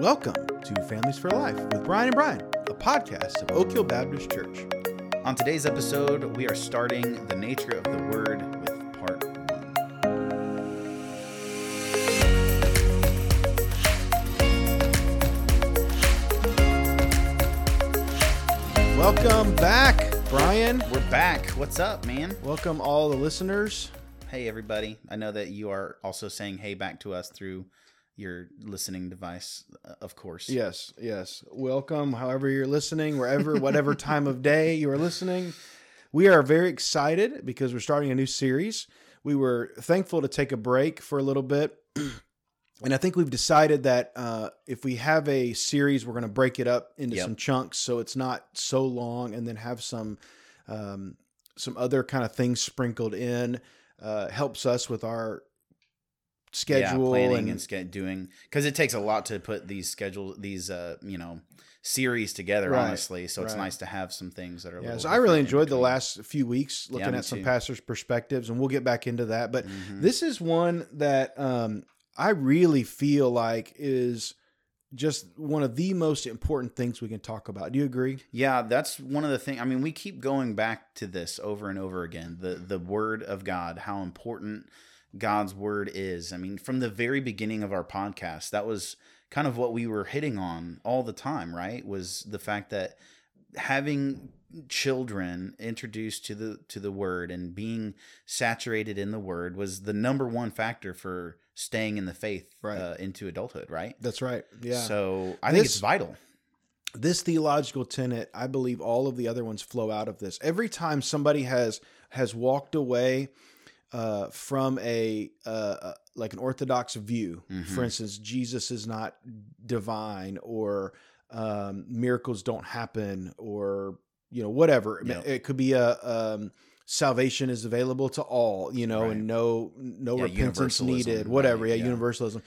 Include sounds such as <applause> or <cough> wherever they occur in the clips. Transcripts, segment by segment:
Welcome to Families for Life with Brian and Brian, a podcast of Oak Hill Baptist Church. On today's episode, we are starting the nature of the word with part one. Welcome back, Brian. We're back. What's up, man? Welcome all the listeners. Hey, everybody. I know that you are also saying hey back to us through your listening device, uh, of course. Yes, yes. Welcome, however you're listening, wherever, whatever time of day you are listening. We are very excited because we're starting a new series. We were thankful to take a break for a little bit. <clears throat> And I think we've decided that uh, if we have a series, we're going to break it up into Yep. some chunks so it's not so long, and then have some um, some other kind of things sprinkled in. Uh, helps us with our schedule yeah, planning and, and, ske- doing because it takes a lot to put these schedule these uh you know series together Right, honestly so it's right. nice to have some things that are Yeah, so I really enjoyed the last few weeks looking me at some too. pastors' perspectives, and we'll get back into that. But Mhm. this is one that um, I really feel like is just one of the most important things we can talk about. Do you agree? Yeah, that's one of the things. I mean, we keep going back to this over and over again. The the word of God, how important God's word is. I mean, from the very beginning of our podcast, that was kind of what we were hitting on all the time, right? Was the fact that having children introduced to the to the word and being saturated in the word was the number one factor for staying in the faith Right. uh, into adulthood, right? That's right. Yeah. So I think it's vital. this theological tenet, I believe all of the other ones flow out of this. Every time somebody has has walked away uh, from a uh, uh, like an orthodox view, Mhm. for instance, Jesus is not divine, or um, miracles don't happen, or you know whatever. Yep. It could be a um, salvation is available to all, you know, Right. and no no Yeah, repentance needed, whatever. right, yeah, yeah. universalism.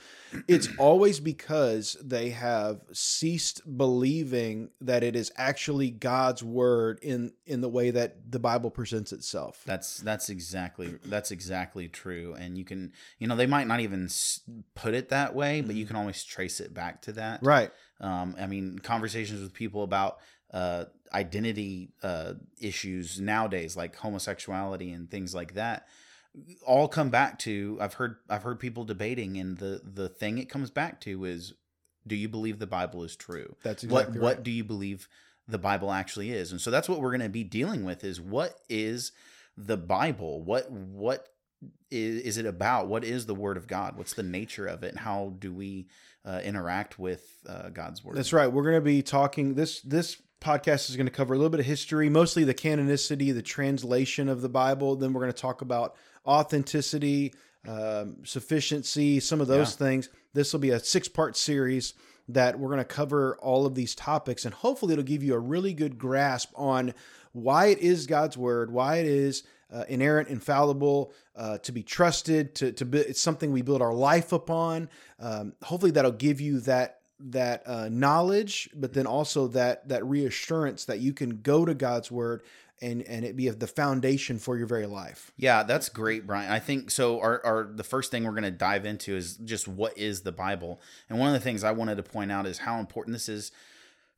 It's always because they have ceased believing that it is actually God's word in in the way that the Bible presents itself. That's that's exactly that's exactly true, and you can you know they might not even put it that way, but you can always trace it back to that. Mm-hmm. Right. Um, I mean, conversations with people about uh, identity uh, issues nowadays, like homosexuality and things like that, all come back to. I've heard I've heard people debating, and the the thing it comes back to is, do you believe the Bible is true? That's what exactly what right. do you believe the bible actually is and so that's what we're going to be dealing with is what is the bible what what is, is it about what is the word of god what's the nature of it and how do we uh, interact with uh, god's word That's right. We're going to be talking this this podcast is going to cover a little bit of history, mostly the canonicity, the translation of the Bible. Then we're going to talk about authenticity, um, sufficiency, some of those things. This will be a six part series that we're going to cover all of these topics, and hopefully, it'll give you a really good grasp on why it is God's word, why it is uh, inerrant, infallible, uh, to be trusted, to to be, it's something we build our life upon. Um, hopefully, that'll give you that that uh, knowledge, but then also that that reassurance that you can go to God's word and and it be the foundation for your very life. Yeah, that's great, Brian. I think so. Our, our the first thing we're going to dive into is just what is the Bible, and one of the things I wanted to point out is how important this is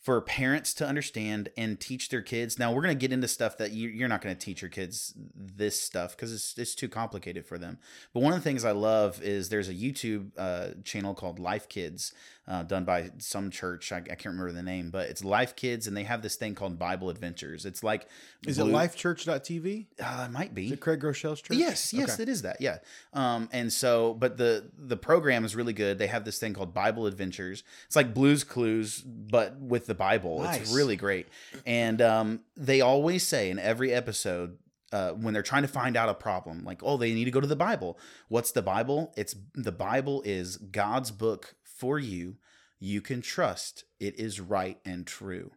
for parents to understand and teach their kids. Now we're going to get into stuff that you, you're not going to teach your kids this stuff because it's it's too complicated for them. But one of the things I love is there's a YouTube uh, channel called Life Kids, uh, done by some church. I, I can't remember the name, but it's Life Kids, and they have this thing called Bible Adventures. It's like Is blue- it lifechurch.tv? Uh, it might be. Is it Craig Groeschel's church? Yes, yes, Okay. it is that. Yeah. Um, and so, but the the program is really good. They have this thing called Bible Adventures. It's like Blues Clues, but with the Bible. Nice. It's really great. And um, they always say in every episode. Uh, when they're trying to find out a problem, like, oh, they need to go to the Bible. What's the Bible? It's the Bible is God's book for you. You can trust it is right and true.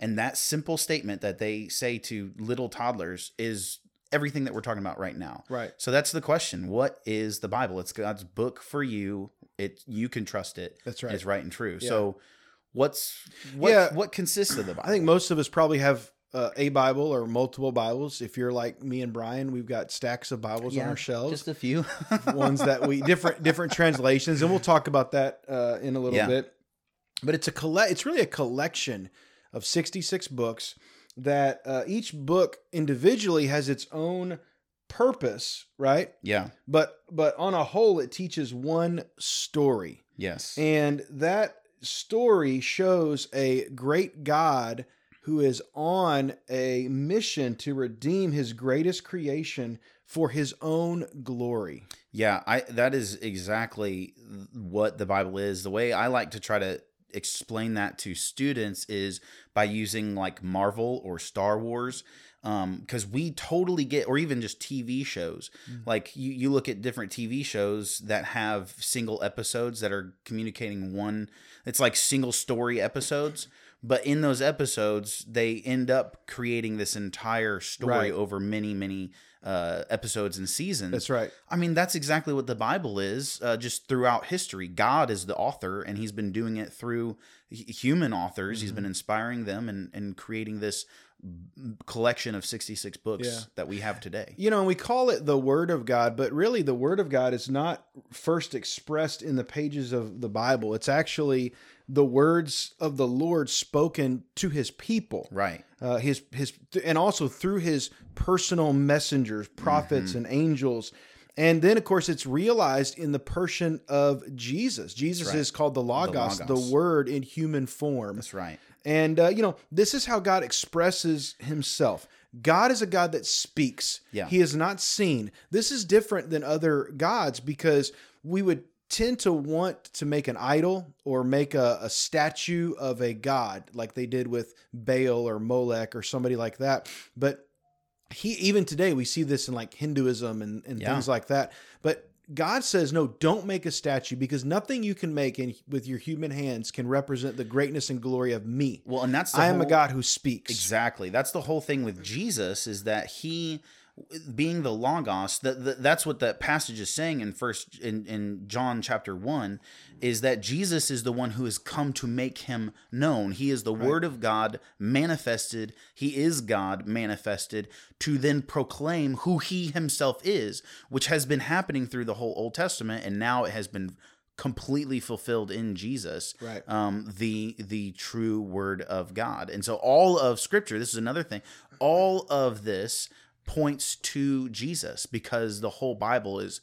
And that simple statement that they say to little toddlers is everything that we're talking about right now. Right. So that's the question. What is the Bible? It's God's book for you. It you can trust it. That's right. It's right and true. Yeah. So what's what Yeah. what consists of the Bible? I think most of us probably have uh, a Bible or multiple Bibles. If you're like me and Brian, we've got stacks of Bibles on our shelves. Just a few. <laughs> ones that we different different translations, and we'll talk about that uh, in a little Yeah. bit. but it's a collect. It's really a collection of 66 books that uh, each book individually has its own purpose, right? Yeah. But but on a whole, it teaches one story, Yes. and that story shows a great God who is on a mission to redeem His greatest creation for His own glory. Yeah, I that is exactly what the Bible is. The way I like to try to explain that to students is by using like Marvel or Star Wars um, because we totally get or even just tv shows mm. like you, you look at different tv shows that have single episodes that are communicating one it's like single story episodes but in those episodes they end up creating this entire story Right. over many many uh, episodes and seasons That's right. I mean, that's exactly what the Bible is, uh, just throughout history. God is the author, and He's been doing it through h- human authors. He's been Mm-hmm. inspiring them and, and creating this collection of 66 books Yeah. that we have today. You know, and we call it the Word of God, but really the Word of God is not first expressed in the pages of the Bible. It's actually the words of the Lord spoken to his people. Right. Uh, his his and also through his personal messengers, prophets Mm-hmm. and angels. And then of course it's realized in the person of Jesus. Jesus right. is called the Logos, the, Logos. word in human form. That's right. And uh, you know, this is how God expresses himself. God is a God that speaks. Yeah. He is not seen. This is different than other gods because we would tend to want to make an idol or make a, a statue of a god like they did with Baal or Molech or somebody like that. But he even today we see this in like Hinduism and, and Yeah. things like that. But God says, no, don't make a statue because nothing you can make in, with your human hands can represent the greatness and glory of me. Well, and that's the I am a God who speaks. Exactly. That's the whole thing with Jesus is that he being the logos that that- that's what that passage is saying in first in, in John chapter 1 is that Jesus is the one who has come to make him known. He is the word of God manifested. He is God manifested to then proclaim who he himself is, which has been happening through the whole Old Testament and now it has been completely fulfilled in Jesus Right. um, the the true word of God. And so all of Scripture, this is another thing, all of this points to Jesus because the whole Bible is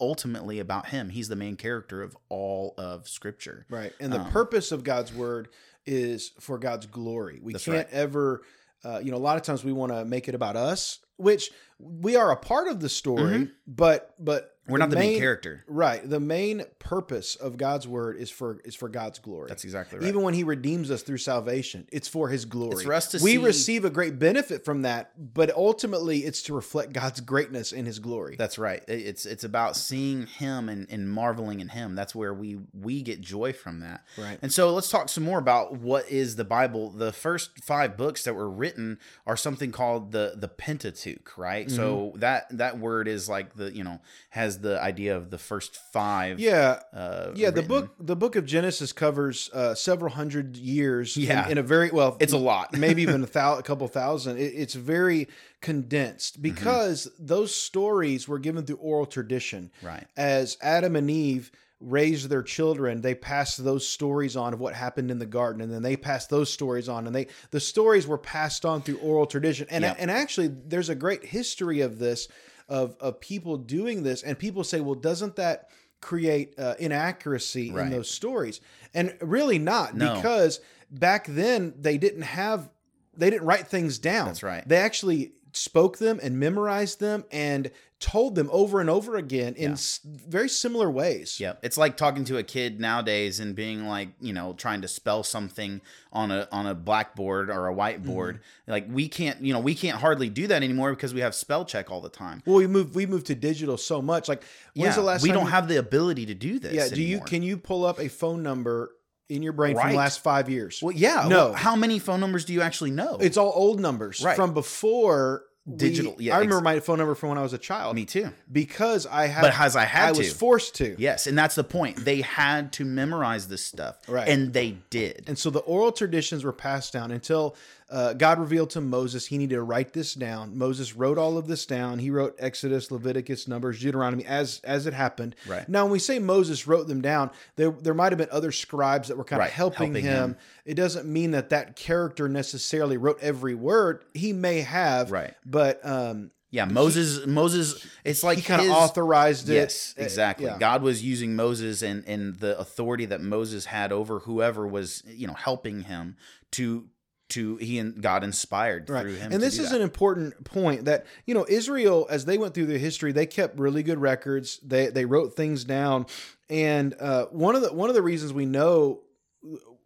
ultimately about Him. He's the main character of all of Scripture. Right. And the Um, purpose of God's word is for God's glory. We can't right. ever, uh, you know, a lot of times we want to make it about us, which we are a part of the story, but, but We're not the main character. Right. The main purpose of God's word is for, is for God's glory. That's exactly right. Even when he redeems us through salvation, it's for his glory. It's for us to we see- receive a great benefit from that, but ultimately it's to reflect God's greatness in his glory. That's right. It's it's about seeing him and, and marveling in him. That's where we we get joy from that. Right. And so let's talk some more about what is the Bible. The first five books that were written are something called the the Pentateuch, right? So Mm-hmm. that that word is like the you know has the idea of the first five. yeah. Uh, Yeah, the book the book of Genesis covers uh, several hundred years. in- Yeah. in, a very well, <laughs> It's a lot. maybe even a, <laughs> thou- a couple thousand. It, it's very condensed Mm-hmm. because those stories were given through oral tradition. Right. As Adam and Eve raised their children, they passed those stories on of what happened in the garden, and then they passed those stories on, and they the stories were passed on through oral tradition. And Yeah. and actually, there's a great history of this of of people doing this, and people say, well, doesn't that create uh, inaccuracy in those stories? And really not, No. because back then they didn't have they didn't write things down. That's right. They actually spoke them and memorized them and told them over and over again in Yeah. s- very similar ways. Yeah, it's like talking to a kid nowadays and being like, you know, trying to spell something on a on a blackboard or a whiteboard. Mm-hmm. Like we can't, you know, we can't hardly do that anymore because we have spell check all the time. Well, we moved we moved to digital so much. Like when's yeah, the last we don't you- have the ability to do this. Yeah, do you can you pull up a phone number in your brain from the last 5 years? Well, yeah. No. well, how many phone numbers do you actually know? It's all old numbers Right. from before we- Digital, yeah, I remember ex- my phone number from when I was a child me too. because I had But as I had I was forced to. Yes, and that's the point. They had to memorize this stuff, Right. And they did. And so the oral traditions were passed down until uh, God revealed to Moses he needed to write this down. Moses wrote all of this down. He wrote Exodus, Leviticus, Numbers, Deuteronomy as as it happened. Right. Now, when we say Moses wrote them down, there there might have been other scribes that were kind Right, of helping, helping him. him. It doesn't mean that that character necessarily wrote every word. He may have, Right. But um, Yeah, Moses. Moses. It's like he kind of authorized it. Yes, Uh, exactly. yeah. God was using Moses and and the authority that Moses had over whoever was you know helping him to to he and God inspired Right. through him. And this is that. an important point that, you know, Israel, as they went through their history, they kept really good records. They they wrote things down. And uh, one of the one of the reasons we know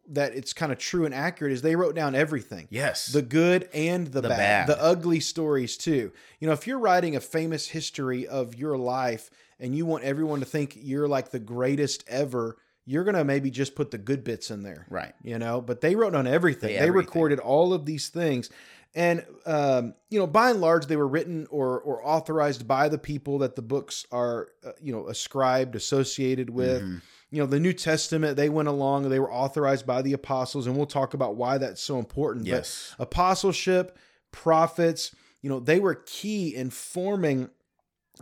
that it's kind of true and accurate is they wrote down everything. yes. The good and the, The bad, bad. the ugly stories too. You know, if you're writing a famous history of your life and you want everyone to think you're like the greatest ever, you're going to maybe just put the good bits in there right. you know but they wrote on everything They- they everything. recorded all of these things and um, you know by and large they were written or or authorized by the people that the books are uh, you know ascribed associated with Mhm. you know the new testament they went along they were authorized by the apostles and we'll talk about why that's so important Yes. but apostleship prophets you know they were key in forming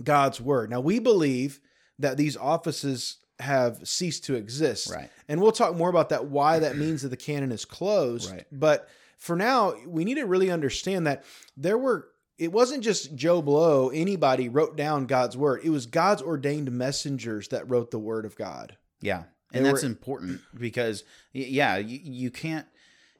god's word now we believe that these offices have ceased to exist. Right. and we'll talk more about that why that means that the canon is closed. Right. but for now we need to really understand that there were it wasn't just joe blow anybody wrote down god's word. It was god's ordained messengers that wrote the word of god. Yeah, They and that's were- important because yeah, you, you can't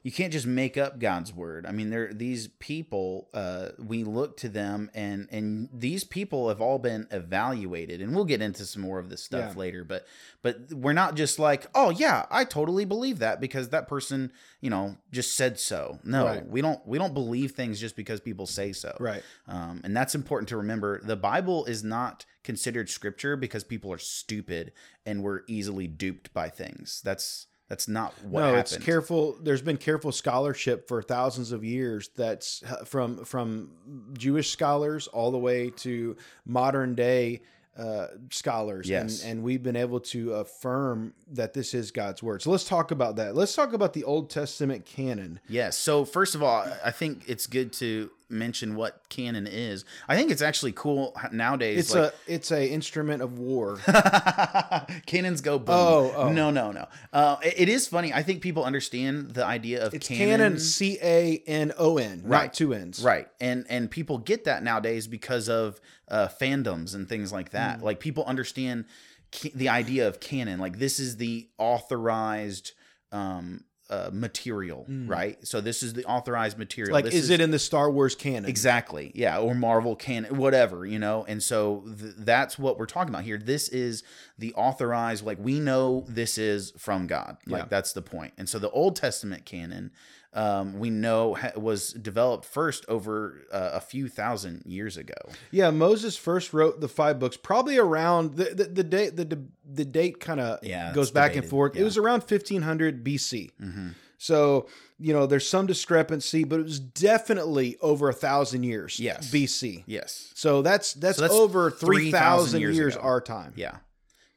you can't just make up God's word. I mean, there these people. Uh, we look to them, and and these people have all been evaluated, and we'll get into some more of this stuff Yeah. later. But but we're not just like, oh yeah, I totally believe that because that person, you know, just said so. No, Right. we don't we don't believe things just because people say so. right Um, and that's important to remember. The Bible is not considered scripture because people are stupid and we're easily duped by things. That's that's not what no happened. it's careful there's been careful scholarship for thousands of years that's uh, from from jewish scholars all the way to modern day uh, scholars Yes. and, and we've been able to affirm that this is god's word so let's talk about that let's talk about the old testament canon Yes. So first of all, I think it's good to mention what canon is. I think it's actually cool nowadays. it's like, a it's a instrument of war <laughs> cannons go boom. Oh, oh. no, no, no. Uh, it- it is funny. I think people understand the idea of it's canon. canon c-a-n-o-n not Right. two n's Right. And and people get that nowadays because of uh, fandoms and things like Mm. that. Like people understand ca- the idea of canon. Like this is the authorized um, uh, material, right? So this is the authorized material. Mm. like This is, it in the star wars canon Exactly. Yeah. Or Marvel canon, whatever, you know? And so th- that's what we're talking about here. This is the authorized, like, we know this is from God. Like, Yeah. that's the point. And so the Old Testament canon, um, we know ha- was developed first over uh, a few thousand years ago. Yeah, Moses first wrote the five books, probably around the the, the date. The the date kind of Yeah, goes back and debated, forth. It was around 1500 BC. Mm-hmm. So you know, there's some discrepancy, but it was definitely over a thousand years. Yes. BC. Yes. So that's that's, So that's over 3,000 three thousand years years, our time. Yeah.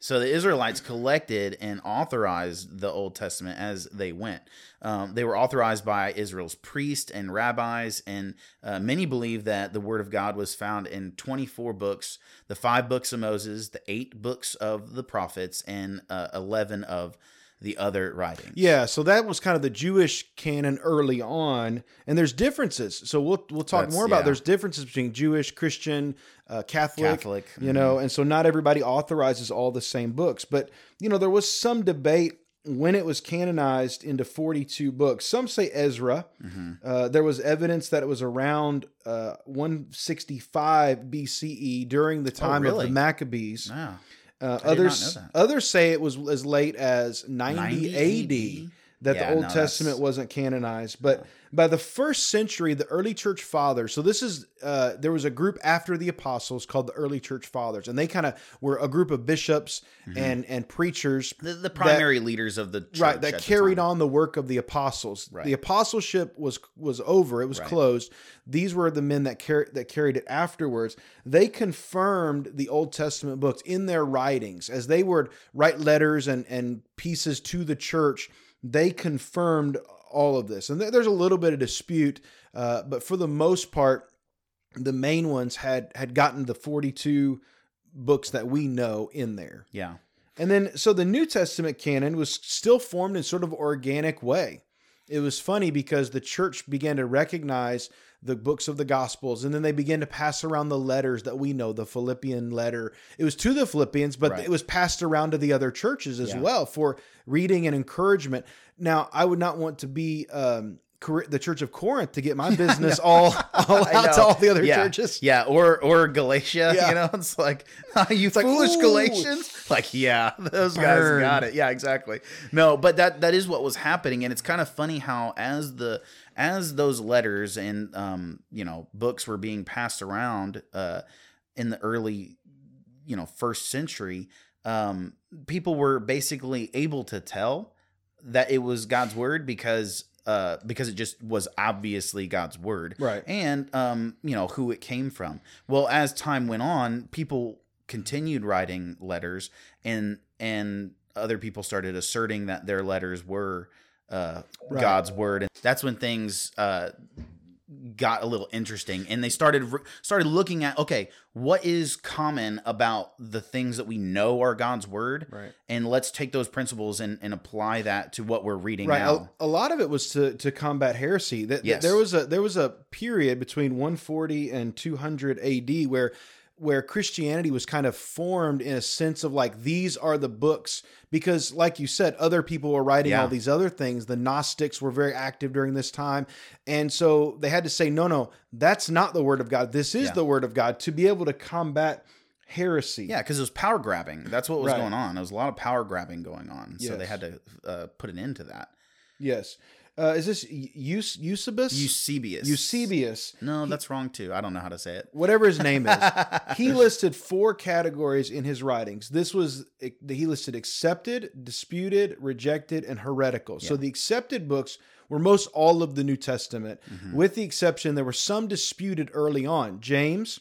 So the Israelites collected and authorized the Old Testament as they went. Um, they were authorized by Israel's priests and rabbis, and uh, many believe that the Word of God was found in 24 books the five books of Moses, the eight books of the prophets, and uh, 11 of the other writings. Yeah, so that was kind of the Jewish canon early on, and there's differences. So we'll we'll talk That's- more about yeah. there's differences between Jewish, Christian, uh, Catholic, Catholic, mm-hmm. you know, and so not everybody authorizes all the same books. But you know, there was some debate when it was canonized into 42 books. Some say Ezra. Mm-hmm. Uh, there was evidence that it was around uh, 165 BCE during the time of Oh, really? the Maccabees. Uh, others others say it was as late as 90, 90 AD AD? that Yeah, the Old no, Testament wasn't canonized. But by the first century, the early church fathers. So this is uh, there was a group after the apostles called the early church fathers, and they kind of were a group of bishops Mm-hmm. and and preachers. the, the primary leaders of the church Right, that the carried time. on the work of the apostles. Right. The apostleship was was over; it was Right. closed. These were the men that car- that carried it afterwards. They confirmed the Old Testament books in their writings as they would write letters and and pieces to the church. They confirmed all of this. And there's a little bit of dispute, uh, but for the most part, the main ones had had gotten the 42 books that we know in there. Yeah. And then, so the New Testament canon was still formed in sort of organic way. It was funny because the church began to recognize the books of the Gospels, and then they began to pass around the letters that we know, the Philippian letter. It was to the Philippians, but Right. it was passed around to the other churches as Yeah. well for reading and encouragement. Now, I would not want to be um, the Church of Corinth to get my <laughs> business all, all out to all the other yeah. churches. Yeah, or or Galatia, Yeah. you know, <laughs> it's like <laughs> you like, foolish ooh. Galatians. Like, yeah, those Burn. guys got it. Yeah, exactly. No, but that that is what was happening, and it's kind of funny how as the as those letters and um you know books were being passed around uh in the early you know first century um people were basically able to tell that it was God's word because uh because it just was obviously God's word Right. and um, you know who it came from. Well, as time went on, people continued writing letters, and and other people started asserting that their letters were uh, Right. God's word, and that's when things uh, got a little interesting, and they started started looking at okay, what is common about the things that we know are God's word, Right. and let's take those principles and, and apply that to what we're reading right now. a, a lot of it was to to combat heresy that that Yes. there was a there was a period between 140 and 200 AD where where Christianity was kind of formed in a sense of like these are the books because like you said other people were writing Yeah. all these other things the gnostics were very active during this time and so they had to say no no that's not the word of God this is Yeah. the word of God to be able to combat heresy Yeah, because it was power grabbing. That's what was Right. going on. There was a lot of power grabbing going on. So they had to uh, put an end to that. yes uh, is this Eus- Eusebius Eusebius. Eusebius No, that's wrong too. I don't know how to say it. whatever his name is. <laughs> he listed four categories in his writings. This was he listed accepted, disputed, rejected, and heretical. So the accepted books were most all of the New Testament, Mhm. with the exception there were some disputed early on. James,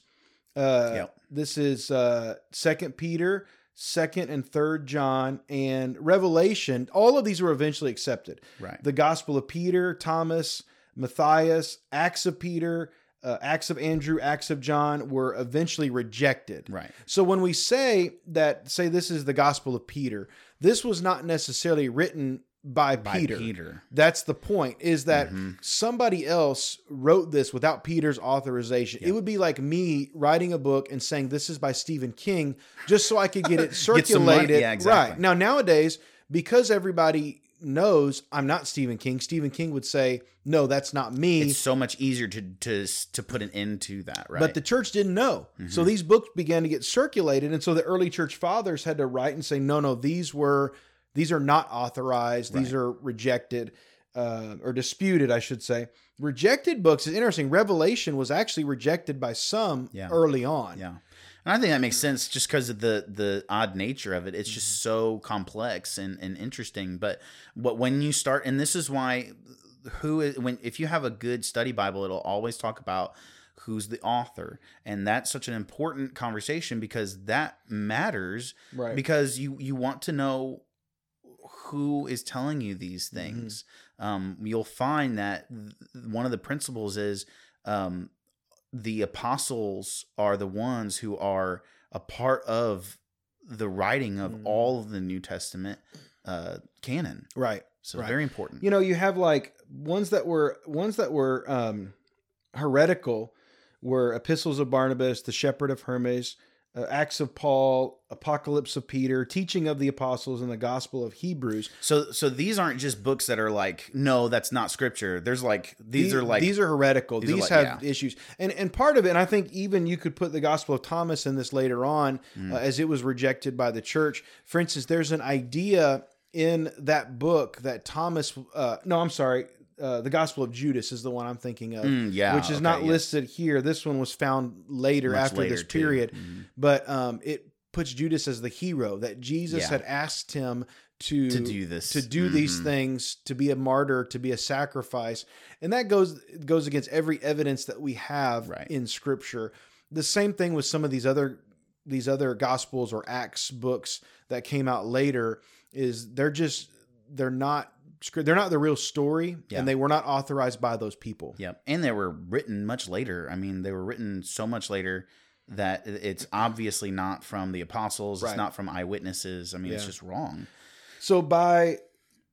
uh, Yep. this is uh, Second Peter. Second and third John and Revelation, all of these were eventually accepted Right. the Gospel of Peter, Thomas, Matthias, Acts of Peter, uh, Acts of Andrew, Acts of John were eventually rejected. right. So when we say that, say this is the Gospel of Peter, this was not necessarily written by, By Peter. Peter. That's the point, is that Mhm. somebody else wrote this without Peter's authorization. Yeah. It would be like me writing a book and saying this is by Stephen King just so I could get it <laughs> circulated. Yeah, exactly. Right. Now, nowadays, because everybody knows I'm not Stephen King, Stephen King would say, no, that's not me. It's so much easier to to to put an end to that, right? But the church didn't know. So Mhm. these books began to get circulated. And so the early church fathers had to write and say, no, no, these were, these are not authorized. These are rejected uh, or disputed, I should say. Rejected books is interesting. Revelation was actually rejected by some Yeah. early on. yeah. And I think that makes sense just because of the the odd nature of it. It's just Mm-hmm. so complex and, and interesting. But but when you start, and this is why who is when if you have a good study Bible, it'll always talk about who's the author, and that's such an important conversation because that matters. Right. Because you you want to know who is telling you these Mm-hmm. things. Um, you'll find that th- one of the principles is um, the apostles are the ones who are a part of the writing of Mhm. all of the New Testament uh, canon. right. So Right. very important. you know you have like ones that were ones that were um heretical were epistles of barnabas the shepherd of hermas uh, acts of paul apocalypse of peter teaching of the apostles and the gospel of hebrews. So so these aren't just books that are like no, that's not scripture. There's like these The- are like these are heretical. these these, are like- have issues. And and part of it and i think even you could put the gospel of thomas in this later on Mm. uh, as it was rejected by the church. For instance there's an idea in that book that thomas uh no i'm sorry uh, the Gospel of Judas is the one I'm thinking of. Mm, yeah, which is okay, not yes. listed here. This one was found later Much after later, this too. period, Mhm. but um, it puts Judas as the hero that Jesus Yeah. had asked him to to do this to do these Mhm. things, to be a martyr, to be a sacrifice, and that goes goes against every evidence that we have Right. in Scripture. The same thing with some of these other these other Gospels or Acts books that came out later is they're just they're not script. They're not the real story, Yeah. and they were not authorized by those people. Yep. And they were written much later. I mean, they were written so much later that it's obviously not from the apostles. Right. It's not from eyewitnesses. I mean, it's just wrong. So by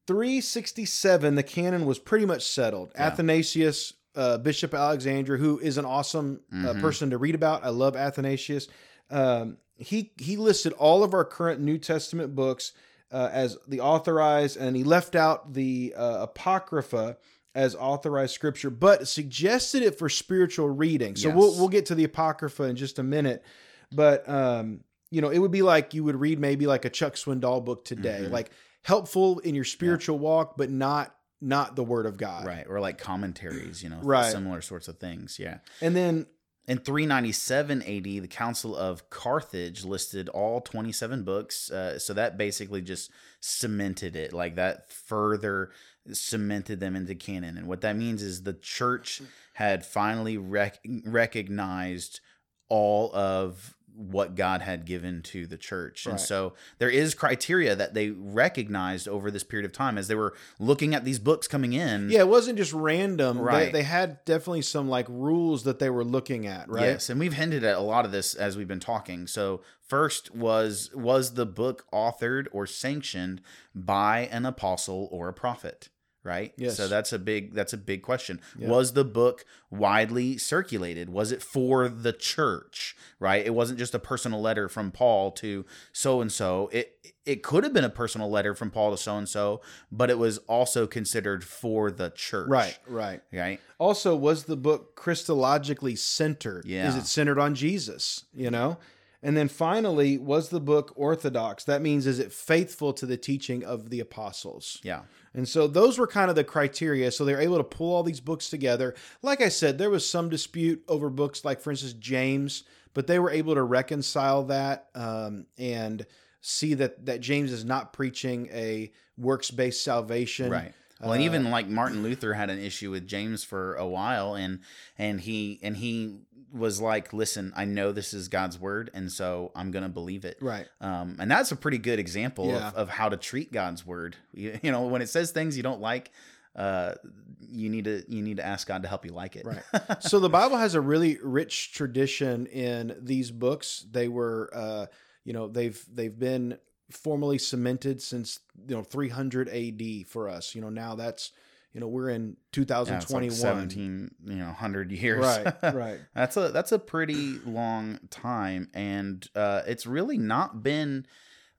367, the canon was pretty much settled. Yeah. Athanasius, uh, Bishop Alexander, who is an awesome uh, Mhm. person to read about. I love Athanasius. Um, he he listed all of our current New Testament books uh, as the authorized, and he left out the uh, Apocrypha as authorized scripture, but suggested it for spiritual reading. So Yes. we'll we'll get to the Apocrypha in just a minute, but um, you know, it would be like you would read maybe like a Chuck Swindoll book today, Mhm. like helpful in your spiritual walk, but not not the Word of God. Right. Or like commentaries, you know, Right. similar sorts of things. Yeah. And then In 397 AD, the Council of Carthage listed all 27 books. Uh, so that basically just cemented it. Like that further cemented them into canon. And what that means is the church had finally rec- recognized all of what God had given to the church. And so there is criteria that they recognized over this period of time as they were looking at these books coming in. yeah, it wasn't just random. They, Right. they had definitely some like rules that they were looking at, right? Yes, and we've hinted at a lot of this as we've been talking. So first was was the book authored or sanctioned by an apostle or a prophet? Right. Yes. So that's a big that's a big question. Yeah. Was the book widely circulated? Was it for the church? Right. It wasn't just a personal letter from Paul to so and so. It it could have been a personal letter from Paul to so and so, but it was also considered for the church. Right, right. Right. Also, was the book Christologically centered? Yeah. Is it centered on Jesus? You know? And then finally, was the book orthodox? That means, is it faithful to the teaching of the apostles? Yeah. And so those were kind of the criteria. So they're able to pull all these books together. Like I said, there was some dispute over books like, for instance, James, but they were able to reconcile that um, and see that that James is not preaching a works based salvation. Right. Well, and Uh, even like Martin Luther had an issue with James for a while, and and he and he was like, "Listen, I know this is God's word, and so I'm gonna believe it." Right. Um, and that's a pretty good example Yeah. of, of how to treat God's word. You, you know, when it says things you don't like, uh, you need to you need to ask God to help you like it. Right. <laughs> so the Bible has a really rich tradition in these books. They were, uh, you know, they've they've been formally cemented since you know 300 AD for us. You know, now that's you know we're in Yeah, like 2021. seventeen, you know, hundred years. Right. <laughs> Right. That's a that's a pretty long time, and uh, it's really not been.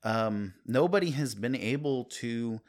Um, nobody has been able to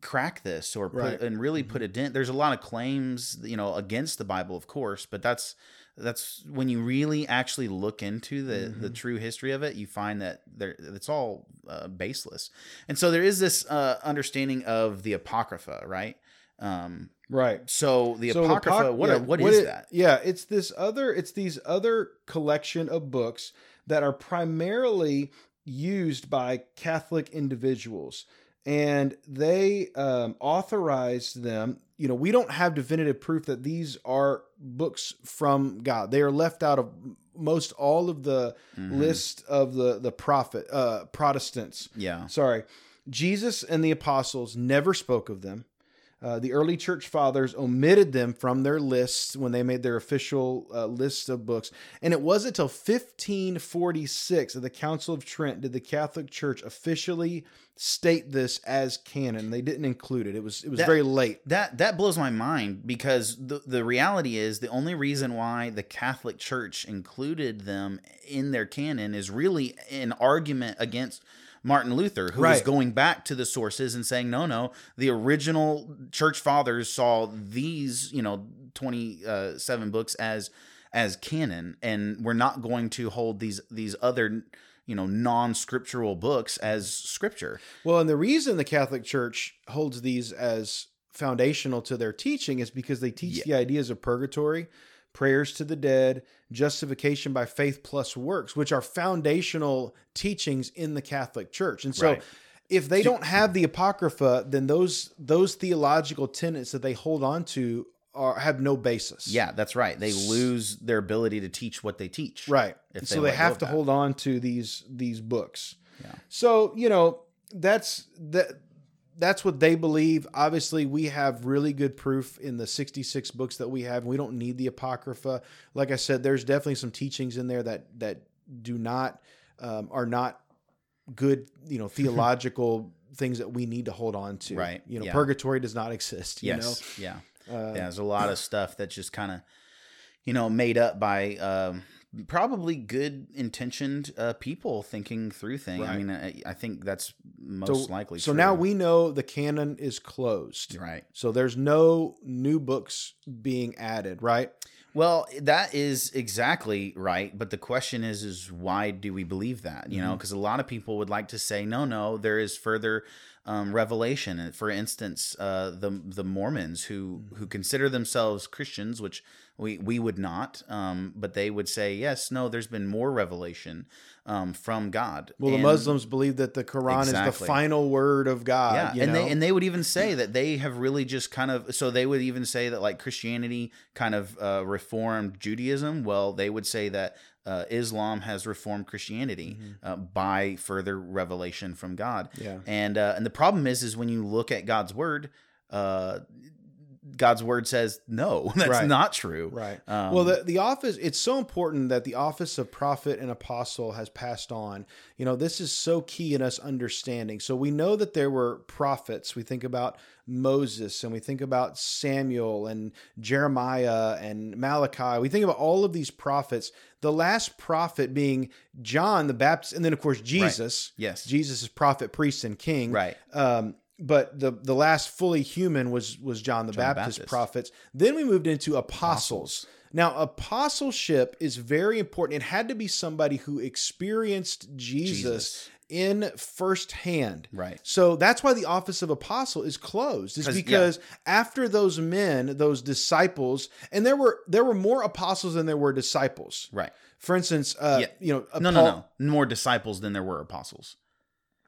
crack this or put Right. and really put a dent. There's a lot of claims, you know, against the Bible, of course, but that's that's when you really actually look into the the Mhm. true history of it, you find that there it's all uh, baseless. And so there is this uh, understanding of the apocrypha, right? Um, Right. so the So apocrypha, apoc- what yeah, what is it- that? Yeah, it's this other it's these other collection of books that are primarily used by Catholic individuals and they um, authorized them. You know, we don't have definitive proof that these are books from God. They are left out of most all of the Mhm. list of the the prophet uh, Protestants. Yeah. Sorry. Jesus and the apostles never spoke of them. Uh, the early church fathers omitted them from their lists when they made their official uh, list of books. And it wasn't until 1546 at the Council of Trent did the Catholic Church officially state this as canon. They didn't include it. It was it was That- very late. That that blows my mind because the the reality is the only reason why the Catholic Church included them in their canon is really an argument against Martin Luther, who was going back to the sources and saying, no, no, the original church fathers saw these, you know, twenty uh, seven books as as canon, and we're not going to hold these these other you know non-scriptural books as scripture Well, and the reason the Catholic Church holds these as foundational to their teaching is because they teach Yeah. the ideas of purgatory, prayers to the dead, justification by faith plus works, which are foundational teachings in the Catholic Church. And so Right. if they don't have the apocrypha, then those those theological tenets that they hold on to are have no basis. Yeah, that's right. They lose their ability to teach what they teach. Right. They so they have to hold on to these these books. Yeah. So, you know, that's that that's what they believe. Obviously, we have really good proof in the 66 books that we have. We don't need the apocrypha. Like I said, there's definitely some teachings in there that that do not um, are not good, you know, <laughs> theological things that we need to hold on to. Right. You know, Yeah. purgatory does not <laughs> exist. You yes, yeah, know. Uh, yeah. There's a lot of stuff that's just kind of, you know, made up by um, probably good intentioned uh, people thinking through things. I mean, I, I think that's most so, likely. So true. now we know the canon is closed. right. So there's no new books being added, right? Well, that is exactly right, but the question is is why do we believe that? You know, Mm-hmm. because a lot of people would like to say no, no, there is further um, revelation. And For instance, uh, the the Mormons who Mm-hmm. who consider themselves Christians, which we we would not, um, but they would say yes, no, there's been more revelation um, from God. Well, the Muslims believe that the Quran is the final word of God. yeah, and know? they and they would even say that they have really just kind of so they would even say that like Christianity kind of uh, reformed Judaism. Well, they would say that uh, Islam has reformed Christianity uh, by further revelation from God. Mm-hmm. Yeah. and uh, and the problem is is when you look at God's word. God's word says no, <laughs> that's Right. not true. Right. Um, well, the the office it's so important that the office of prophet and apostle has passed on. You know, this is so key in us understanding. So we know that there were prophets. We think about Moses and we think about Samuel and Jeremiah and Malachi. We think about all of these prophets. The last prophet being John the Baptist, and then of course Jesus. Yes. Jesus is prophet, priest, and king. Right. Um, but the the last fully human was was John the John Baptist, Baptist. prophets. Then we moved into apostles. Now, apostleship is very important. It had to be somebody who experienced Jesus, Jesus. in firsthand. Right. So that's why the office of apostle is closed. Is 'Cause- yeah. because after those men, those disciples, and there were there were more apostles than there were disciples. Right. For instance, uh, Yeah. you know, No, Paul- no, no. More disciples than there were apostles.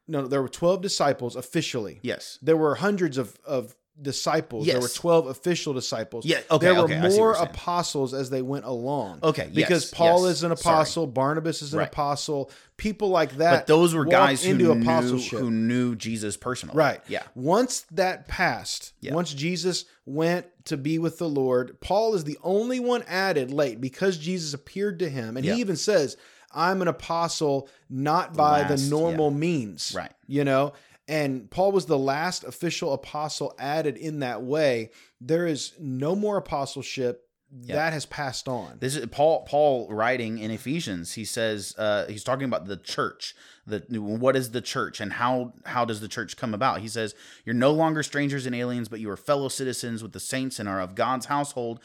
No, there were twelve disciples officially. Yes. There were hundreds of, of disciples. Yes. There were 12 official disciples. Yeah, okay, There were okay, I more apostles as they went along. Okay, Because yes, Paul yes, is an sorry. apostle, Barnabas is an Right. apostle, people like that. But those were guys who into knew, apostleship. who knew Jesus personally. Right. Yeah. Once that passed, Yeah. once Jesus went to be with the Lord, Paul is the only one added late because Jesus appeared to him. And Yeah. he even says, I'm an apostle not by Last, the normal means. Right. You know? And Paul was the last official apostle added in that way. There is no more apostleship. That has passed on. This is Paul. Paul writing in Ephesians. He says uh, he's talking about the church. The what is the church and how how does the church come about? He says you're no longer strangers and aliens, but you are fellow citizens with the saints and are of God's household,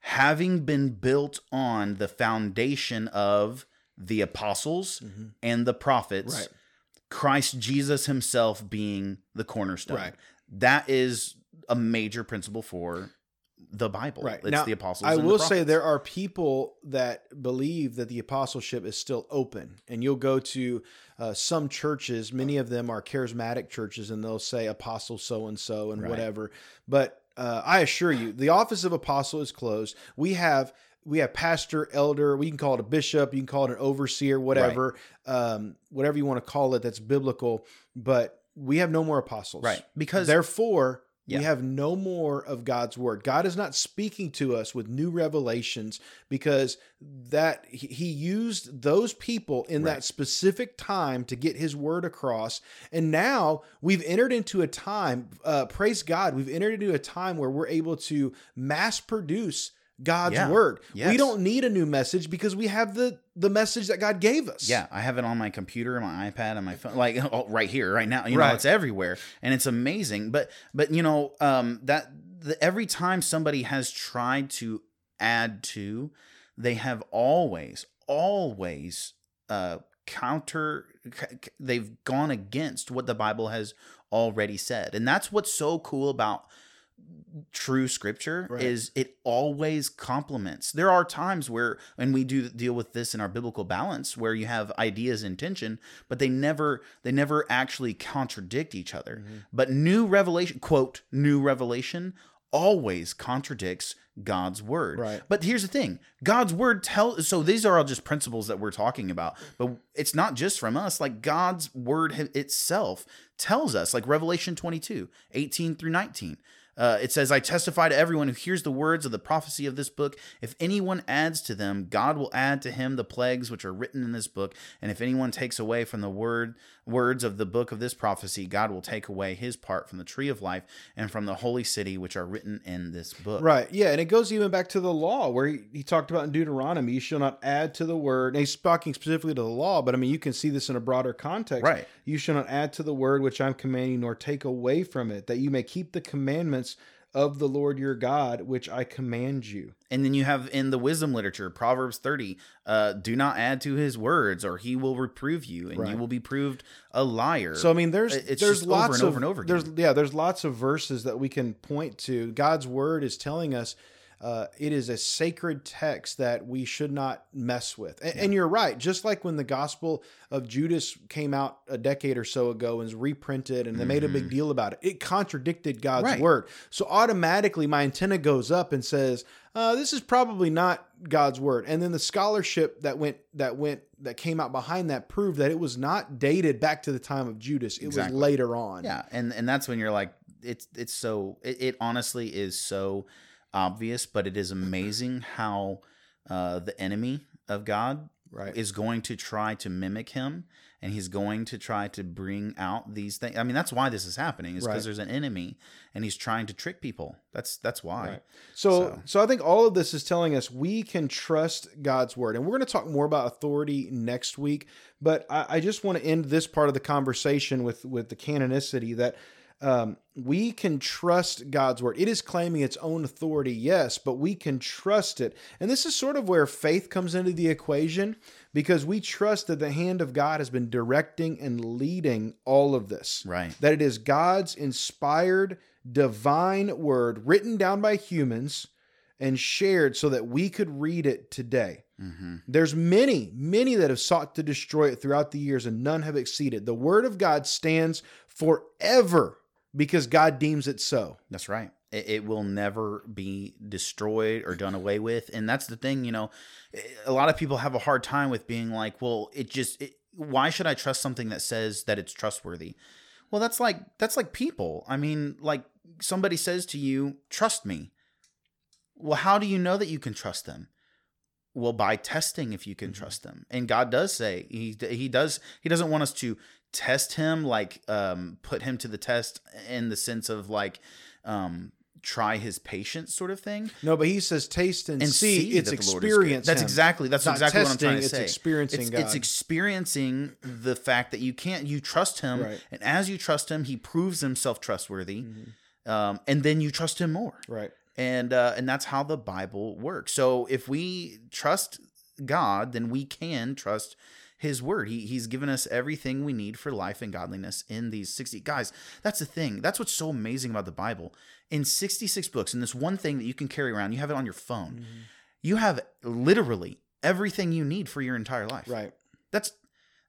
having been built on the foundation of the apostles and the prophets. Mm-hmm. Right. Christ Jesus Himself being the cornerstone. Right. That is a major principle for the Bible. Right. It's now, the apostles. I and the will say there are people that believe that the apostleship is still open, and you'll go to uh, some churches. Many of them are charismatic churches, and they'll say apostle so and so and whatever. But uh, I assure you, the office of apostle is closed. We have we have pastor, elder. We can call it a bishop. You can call it an overseer, whatever, um, whatever you want to call it. That's biblical. But we have no more apostles, Right. Because Therefore, Yeah. we have no more of God's word. God is not speaking to us with new revelations because that he he used those people in Right. that specific time to get his word across. And now we've entered into a time, uh, praise God, we've entered into a time where we're able to mass produce God's Yeah. word. Yes. We don't need a new message because we have the the message that God gave us. Yeah, I have it on my computer, my iPad, and my phone, like <laughs> oh, right here, right now. You know, it's everywhere, and it's amazing. But but you know, um, that the, every time somebody has tried to add to, they have always always uh, counter. They've gone against what the Bible has already said, and that's what's so cool about true scripture Right. is it always complements. There are times where, and we do deal with this in our biblical balance, where you have ideas in tension, but they never they never actually contradict each other. Mm-hmm. But new revelation, quote, new revelation always contradicts God's word. Right. But here's the thing God's word tells, so these are all just principles that we're talking about, but it's not just from us. Like God's word itself tells us, like Revelation 22, 18 through 19. Uh, it says, I testify to everyone who hears the words of the prophecy of this book. If anyone adds to them, God will add to him the plagues which are written in this book. And if anyone takes away from the word words of the book of this prophecy, God will take away his part from the tree of life and from the holy city which are written in this book. Right. Yeah. And it goes even back to the law where he, he talked about in Deuteronomy, you shall not add to the word. And he's talking specifically to the law, but I mean, you can see this in a broader context. Right. You shall not add to the word which I'm commanding, nor take away from it, that you may keep the commandments of the Lord your God, which I command you. And then you have in the wisdom literature, Proverbs 30, uh, do not add to his words, or he will reprove you, and you will be proved a liar. So I mean, there's it's there's just over lots and of over and over there's yeah there's lots of verses that we can point to. God's word is telling us uh, it is a sacred text that we should not mess with. And, and you're right. Just like when the Gospel of Judas came out a decade or so ago and was reprinted, and they made a big deal about it, it contradicted God's Mm-hmm. Right. word. So automatically, my antenna goes up and says, uh, "This is probably not God's word." And then the scholarship that went that went that came out behind that proved that it was not dated back to the time of Judas. It Exactly. was later on. yeah, and and that's when you're like, it's it's so it, it honestly is so obvious, but it is amazing how uh, the enemy of God Right. is going to try to mimic him and he's going to try to bring out these things i mean that's why this is happening is because Right. there's an enemy and he's trying to trick people that's that's why Right. So, So- so I think all of this is telling us we can trust God's word, and we're going to talk more about authority next week. But I, I just want to end this part of the conversation with with the canonicity that um, we can trust God's word. It is claiming its own authority, yes, but we can trust it, and this is sort of where faith comes into the equation because we trust that the hand of God has been directing and leading all of this right that it is God's inspired divine word written down by humans and shared so that we could read it today. hmm There's many, many that have sought to destroy it throughout the years and none have exceeded. The word of God stands forever because God deems it so. That's right. It, it will never be destroyed or done away with. And that's the thing, you know, a lot of people have a hard time with being like, well, it just, it, why should I trust something that says that it's trustworthy? Well, that's like, that's like people. I mean, like somebody says to you, trust me. Well, how do you know that you can trust them? Well, by testing if you can mm-hmm. trust them. And God does say he he does he doesn't want us to test him like um put him to the test in the sense of like um try his patience sort of thing No, but he says, taste and, and see, see, it's that the Lord is good. experience. That's exactly that's exactly what I'm testing, trying to it's say. experiencing it's, God. it's experiencing the fact that you can't you trust him, Right. and as you trust him, he proves himself trustworthy, Mm-hmm. um, and then you trust him more Right. and uh, and that's how the Bible works. So if we trust God, then we can trust His Word. He He's given us everything we need for life and godliness in these sixty guys. That's the thing. That's what's so amazing about the Bible. In sixty six books, and this one thing that you can carry around, you have it on your phone. Mm-hmm. You have literally everything you need for your entire life. Right. That's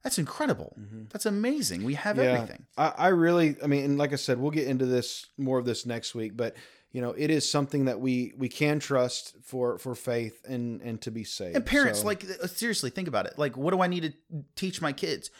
that's incredible. That's amazing. We have Yeah. everything. I, I really, I mean, and like I said, we'll get into this more of this next week, but you know, it is something that we we can trust for for faith and and to be saved. And parents, So- like uh, seriously, think about it. Like, what do I need to teach my kids?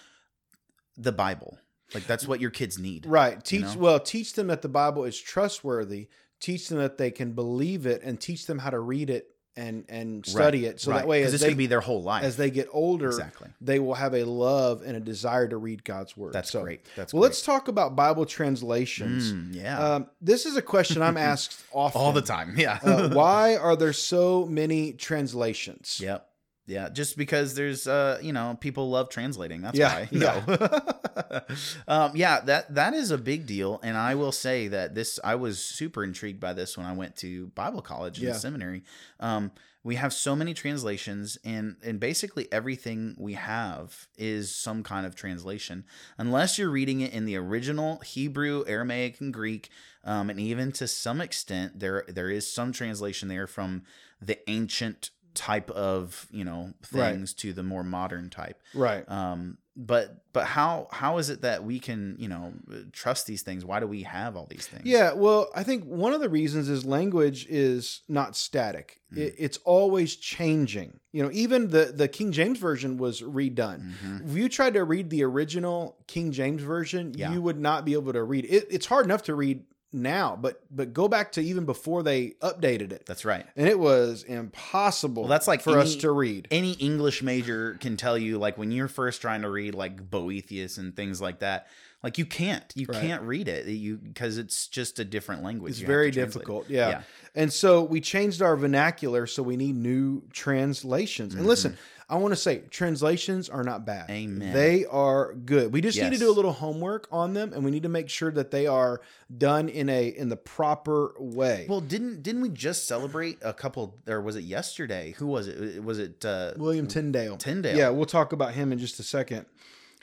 The Bible. Like that's what your kids need. right, teach know? well, teach them that the Bible is trustworthy. Teach them that they can believe it, and teach them how to read it and and study it. So that way, as it's going they to be their whole life. as they get older, Exactly. they will have a love and a desire to read God's word. That's So- great. That's well, great. let's talk about Bible translations. Mm, yeah. Um, this is a question I'm <laughs> asked often All the time. Yeah. uh, why <laughs> are there so many translations? Yep. Yeah, just because there's uh, you know, people love translating. That's Yeah, why. <laughs> No. <laughs> um, yeah, that that is a big deal. And I will say that this I was super intrigued by this when I went to Bible college and Yeah. seminary. Um, we have so many translations and and basically everything we have is some kind of translation. Unless you're reading it in the original Hebrew, Aramaic, and Greek, um, and even to some extent there there is some translation there from the ancient type of you know Right. things to the more modern type Right. um but but how how is it that we can you know trust these things? Why do we have all these things? Yeah, well, I think one of the reasons is language is not static. Mm. It, it's always changing. You know, even the the King James version was redone. Mhm. If you tried to read the original King James version, Yeah. you would not be able to read it. It's hard enough to read now, but but go back to even before they updated it, That's right. and it was impossible. Well, that's like for us to read. Any English major can tell you, like when you're first trying to read like Boethius and things like that, like you can't, you Right. can't read it, you because it's just a different language. It's You very difficult. Yeah. Yeah. And so we changed our vernacular, so we need new translations. And mm-hmm. listen, I want to say translations are not bad. Amen. They are good. We just need to do a little homework on them and we need to make sure that they are done in a in the proper way. Well, didn't didn't we just celebrate a couple? Or was it yesterday? Who was it? Was it uh, William Tyndale. Tyndale? Yeah, we'll talk about him in just a second.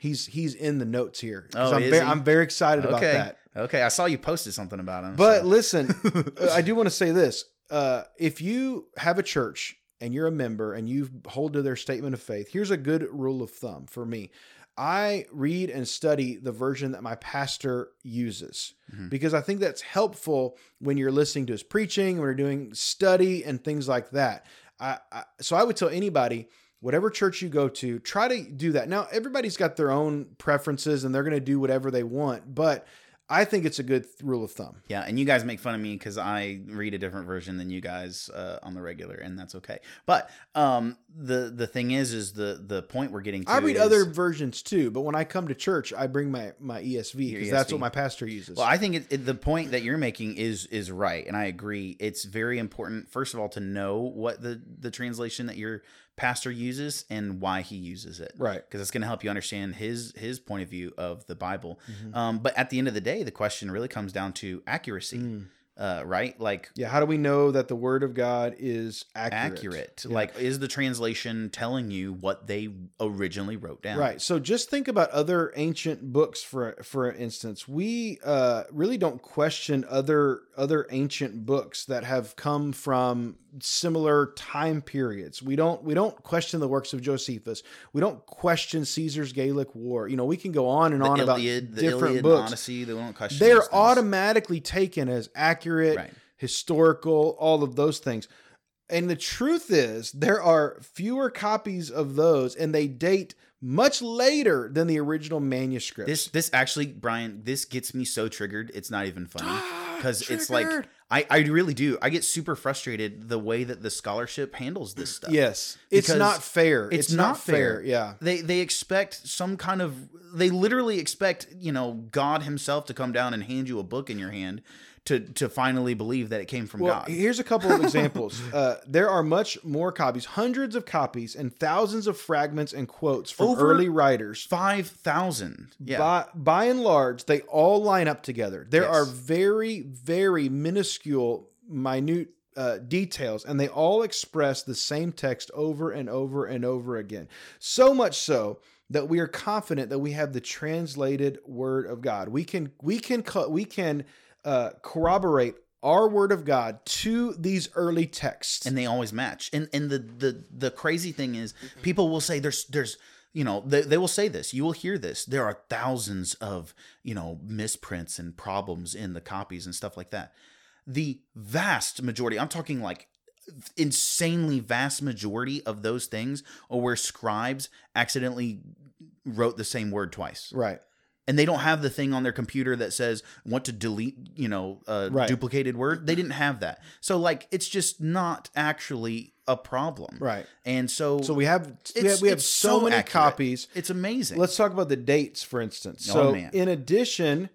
He's he's in the notes here. Oh, I'm, is very, he? I'm very excited about Okay, that. okay. I saw you posted something about him. But so- listen, <laughs> uh, I do want to say this. Uh, if you have a church and you're a member and you hold to their statement of faith, here's a good rule of thumb for me. I read and study the version that my pastor uses Mhm. because I think that's helpful when you're listening to his preaching, when you're doing study and things like that. I, I, so I would tell anybody, whatever church you go to, try to do that. Now, everybody's got their own preferences and they're going to do whatever they want, but I think it's a good rule of thumb. Yeah, and you guys make fun of me because I read a different version than you guys uh, on the regular, and that's okay. But um, the the thing is, is the the point we're getting to. I read is- other versions too, but when I come to church, I bring my my ESV because that's what my pastor uses. Well, I think it, it, the point that you're making is is right, and I agree. It's very important, first of all, to know what the the translation that your pastor uses and why he uses it. right. because it's going to help you understand his his point of view of the Bible. Mhm. Um, but at the end of the day, the question really comes down to accuracy, Mm. uh, right? Like Yeah. How do we know that the word of God is accurate? accurate. Yeah. Like, is the translation telling you what they originally wrote down? Right. So just think about other ancient books for for instance. We uh, really don't question other other ancient books that have come from similar time periods. We don't we don't question the works of Josephus. We don't question Caesar's Gallic War. You know, we can go on and The on about Iliad, the different Iliad books. Odyssey, they don't question. They're automatically taken as accurate, Right. historical, all of those things. And the truth is, there are fewer copies of those, and they date much later than the original manuscript. This this actually, Brian, this gets me so triggered. It's not even funny <gasps> because it's like I I really do. I get super frustrated the way that the scholarship handles this stuff. yes, it's not fair. it's It's, not, not fair. fair. Yeah, they they expect some kind of they literally expect you know God Himself to come down and hand you a book in your hand to to finally believe that it came from Well, God. here's a couple of <laughs> examples. Uh, there are much more copies, hundreds of copies, and thousands of fragments and quotes from Over- early writers. Five thousand. Yeah. By, by and large, they all line up together. There Yes. are very, very minuscule, minute uh, details, and they all express the same text over and over and over again. So much so that we are confident that we have the translated Word of God. We can, we can, we can uh, corroborate our Word of God to these early texts. and they always match. And and the the the crazy thing is, people will say there's there's you know they, they will say this. You will hear this. There are thousands of you know misprints and problems in the copies and stuff like that. The vast majority, I'm talking like insanely vast majority of those things are where scribes accidentally wrote the same word twice right. And they don't have the thing on their computer that says want to delete you know a Right. duplicated word they didn't have that so like it's just not actually a problem Right. and so, So we have we have, we have so, so many accurate. copies. it's amazing Let's talk about the dates, for instance. Oh, So, man. in addition,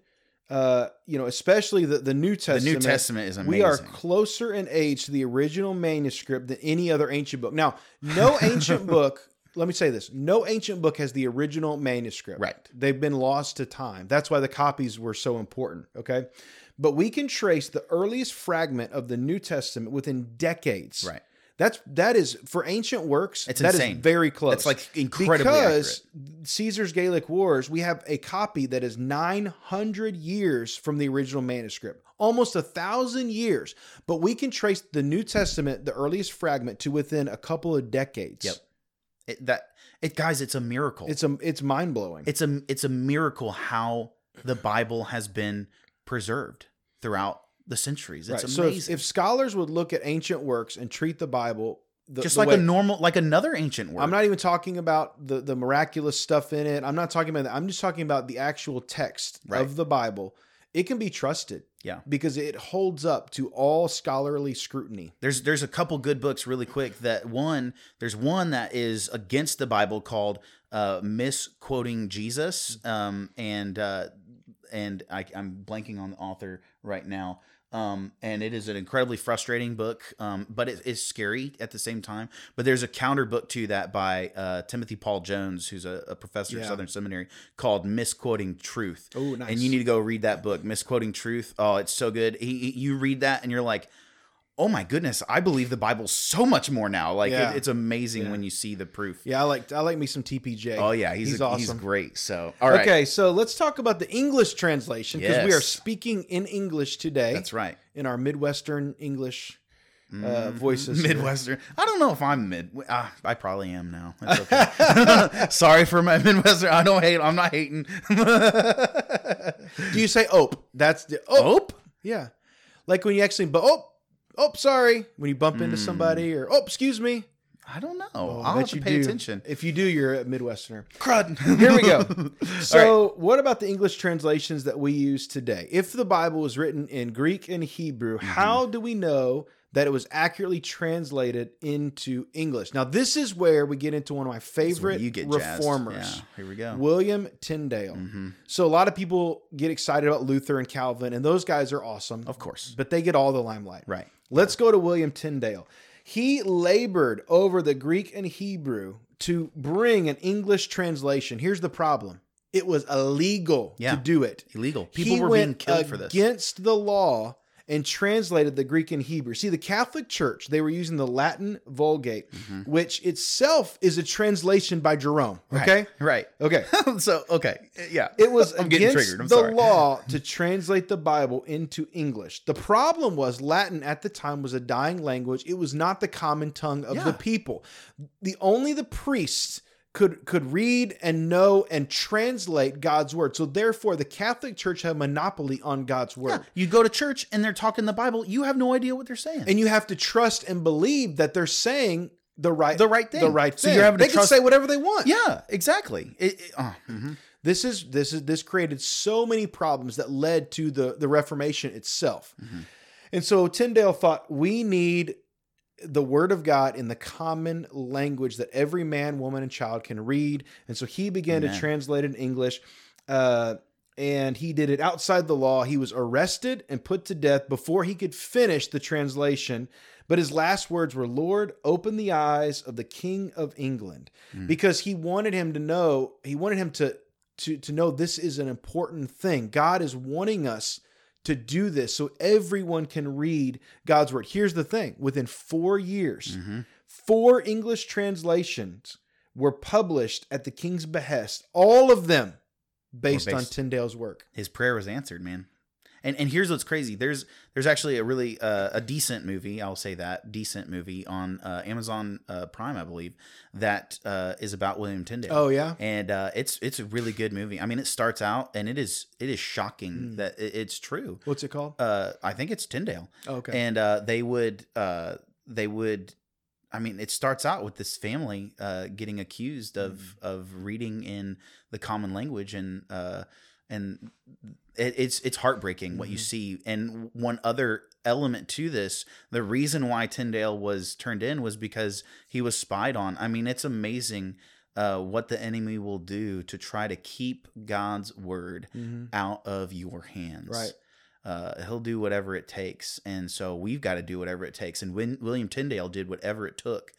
uh, you know, especially the, the New the Testament, new testament is amazing we are closer in age to the original manuscript than any other ancient book. Now, no ancient <laughs> book. Let me say this: no ancient book has the original manuscript. Right. They've been lost to time. That's why the copies were so important. Okay, but we can trace the earliest fragment of the New Testament within decades. right That's that is for ancient works. It's that is insane. very close. It's like incredibly because Caesar's Gallic Wars. We have a copy that is nine hundred years from the original manuscript, almost a thousand years. But we can trace the New Testament, the earliest fragment, to within a couple of decades. Yep. It, that It guys, it's a miracle. It's a it's mind blowing. it's a it's a miracle how the Bible has been preserved throughout the centuries. It's Right. So if, amazing. if scholars would look at ancient works and treat the Bible the, Just the like way- a normal, like another ancient word. I'm not even talking about the the miraculous stuff in it. I'm not talking about that. I'm just talking about the actual text Right. of the Bible. It can be trusted. Yeah. Because it holds up to all scholarly scrutiny. There's there's a couple good books really quick that one there's one that is against the Bible called uh, misquoting Jesus um, and uh, and I, I'm blanking on the author right now um, and it is an incredibly frustrating book um, but it is scary at the same time. But there's a counter book to that by uh, Timothy Paul Jones who's a, a professor at Southern Seminary called Misquoting Truth. Oh, nice. and you need to go read that book misquoting truth. Oh it's so good. He, he- you read that and you're like oh my goodness i believe the bible so much more now like Yeah. it, it's amazing Yeah. when you see the proof Yeah, I like I like me some TPJ. oh yeah he's he's a- awesome. he's great so all right Okay, so let's talk about the English translation because we are speaking in English today. that's right in our Midwestern English uh, voices. here. midwestern i don't know if i'm mid uh, i probably am now okay <laughs> <laughs> sorry for my midwestern i don't hate i'm not hating Do you say "ope"? That's the "ope." Ope? Yeah, like when you actually but oh oh sorry when you bump into somebody or oh excuse me. i don't know Oh, I i'll have to you pay do. attention If you do, you're a Midwesterner. crud <laughs> Here we go. <laughs> So, what about the English translations that we use today? If the Bible was written in Greek and Hebrew, Mm-hmm. how do we know that it was accurately translated into English? Now, this is where we get into one of my favorite you get jazzed. reformers. yeah here we go William Tyndale. Mhm. So a lot of people get excited about Luther and Calvin, and those guys are awesome, of course but they get all the limelight. right Let's go to William Tyndale. He labored over the Greek and Hebrew to bring an English translation. Here's the problem. It was illegal Yeah. to do it. illegal people he were being killed for this against the law and translated the Greek and Hebrew. See, the Catholic Church, they were using the Latin Vulgate, Mm-hmm. which itself is a translation by Jerome. Okay? right Okay. <laughs> so okay yeah It was <laughs> I'm getting against triggered. I'm the sorry. law <laughs> to translate the Bible into English. The problem was Latin at the time was a dying language. It was not the common tongue of Yeah. the people. The only the priests could could read and know and translate God's word. So therefore the Catholic Church had a monopoly on God's word. Yeah, you go to church and they're talking the Bible. You have no idea what they're saying. And you have to trust and believe that they're saying the right The right thing. The right So thing. you're having to they trust- can say whatever they want. yeah, exactly. It, it- oh, mhm. This is this is this created so many problems that led to the the Reformation itself. Mm-hmm. And so Tyndale thought we need the word of God in the common language that every man, woman, and child can read. And so he began to translate it in English. Uh, and he did it outside the law. He was arrested and put to death before he could finish the translation. But his last words were, Lord, open the eyes of the King of England. Because he wanted him to know, he wanted him to, to, to know this is an important thing. God is wanting us to do this so everyone can read God's word. Here's the thing within four years, mm-hmm. four English translations were published at the king's behest, all of them based, on Tyndale's work. his prayer was answered, man. And and here's what's crazy. There's there's actually a really uh, a decent movie. I'll say that decent movie on uh, Amazon uh, Prime, I believe, that uh, is about William Tyndale. Oh, yeah? and uh, it's it's a really good movie. I mean, it starts out and it is it is shocking Hmm. that it, it's true. What's it called? Uh, I think it's Tyndale. Oh, okay. and uh, they would uh, they would i mean it starts out with this family uh, getting accused of Mm. of reading in the common language and uh, and it, it's it's heartbreaking what you Mhm. see and one other element to this the reason why tyndale was turned in was because he was spied on i mean it's amazing uh, what the enemy will do to try to keep god's word Mhm. out of your hands Right. uh, he'll do whatever it takes, and so we've got to do whatever it takes. And when William Tyndale did whatever it took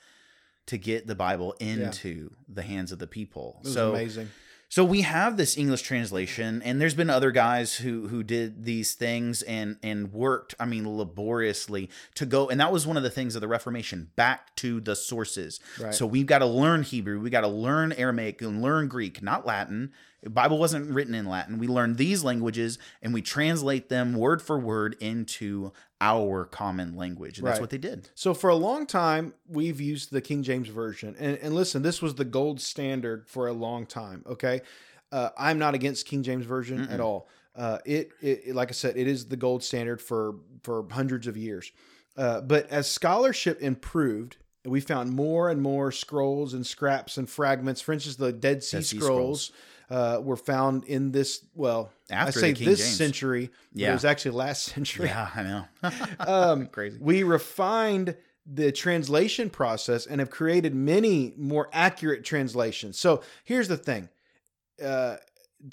to get the Bible into the hands of the people. It was so amazing. So we have this English translation, and there's been other guys who who did these things and and worked, I mean, laboriously to go. And that was one of the things of the Reformation, back to the sources. Right. So we've got to learn Hebrew, we got to learn Aramaic and learn Greek, not Latin. The Bible wasn't written in Latin. We learn these languages and we translate them word for word into our common language. And that's what they did. So for a long time, we've used the King James version, and, and listen, this was the gold standard for a long time. Okay, uh, I'm not against King James version at all. Uh, it, it, like I said, it is the gold standard for for hundreds of years. Uh, but as scholarship improved, we found more and more scrolls and scraps and fragments. For instance, the Dead Sea, Dead Sea Scrolls. Uh, were found in this well After I say this James. century Yeah. it was actually last century Yeah, I know. <laughs> <laughs> um, Crazy. we refined the translation process and have created many more accurate translations. So here's the thing uh,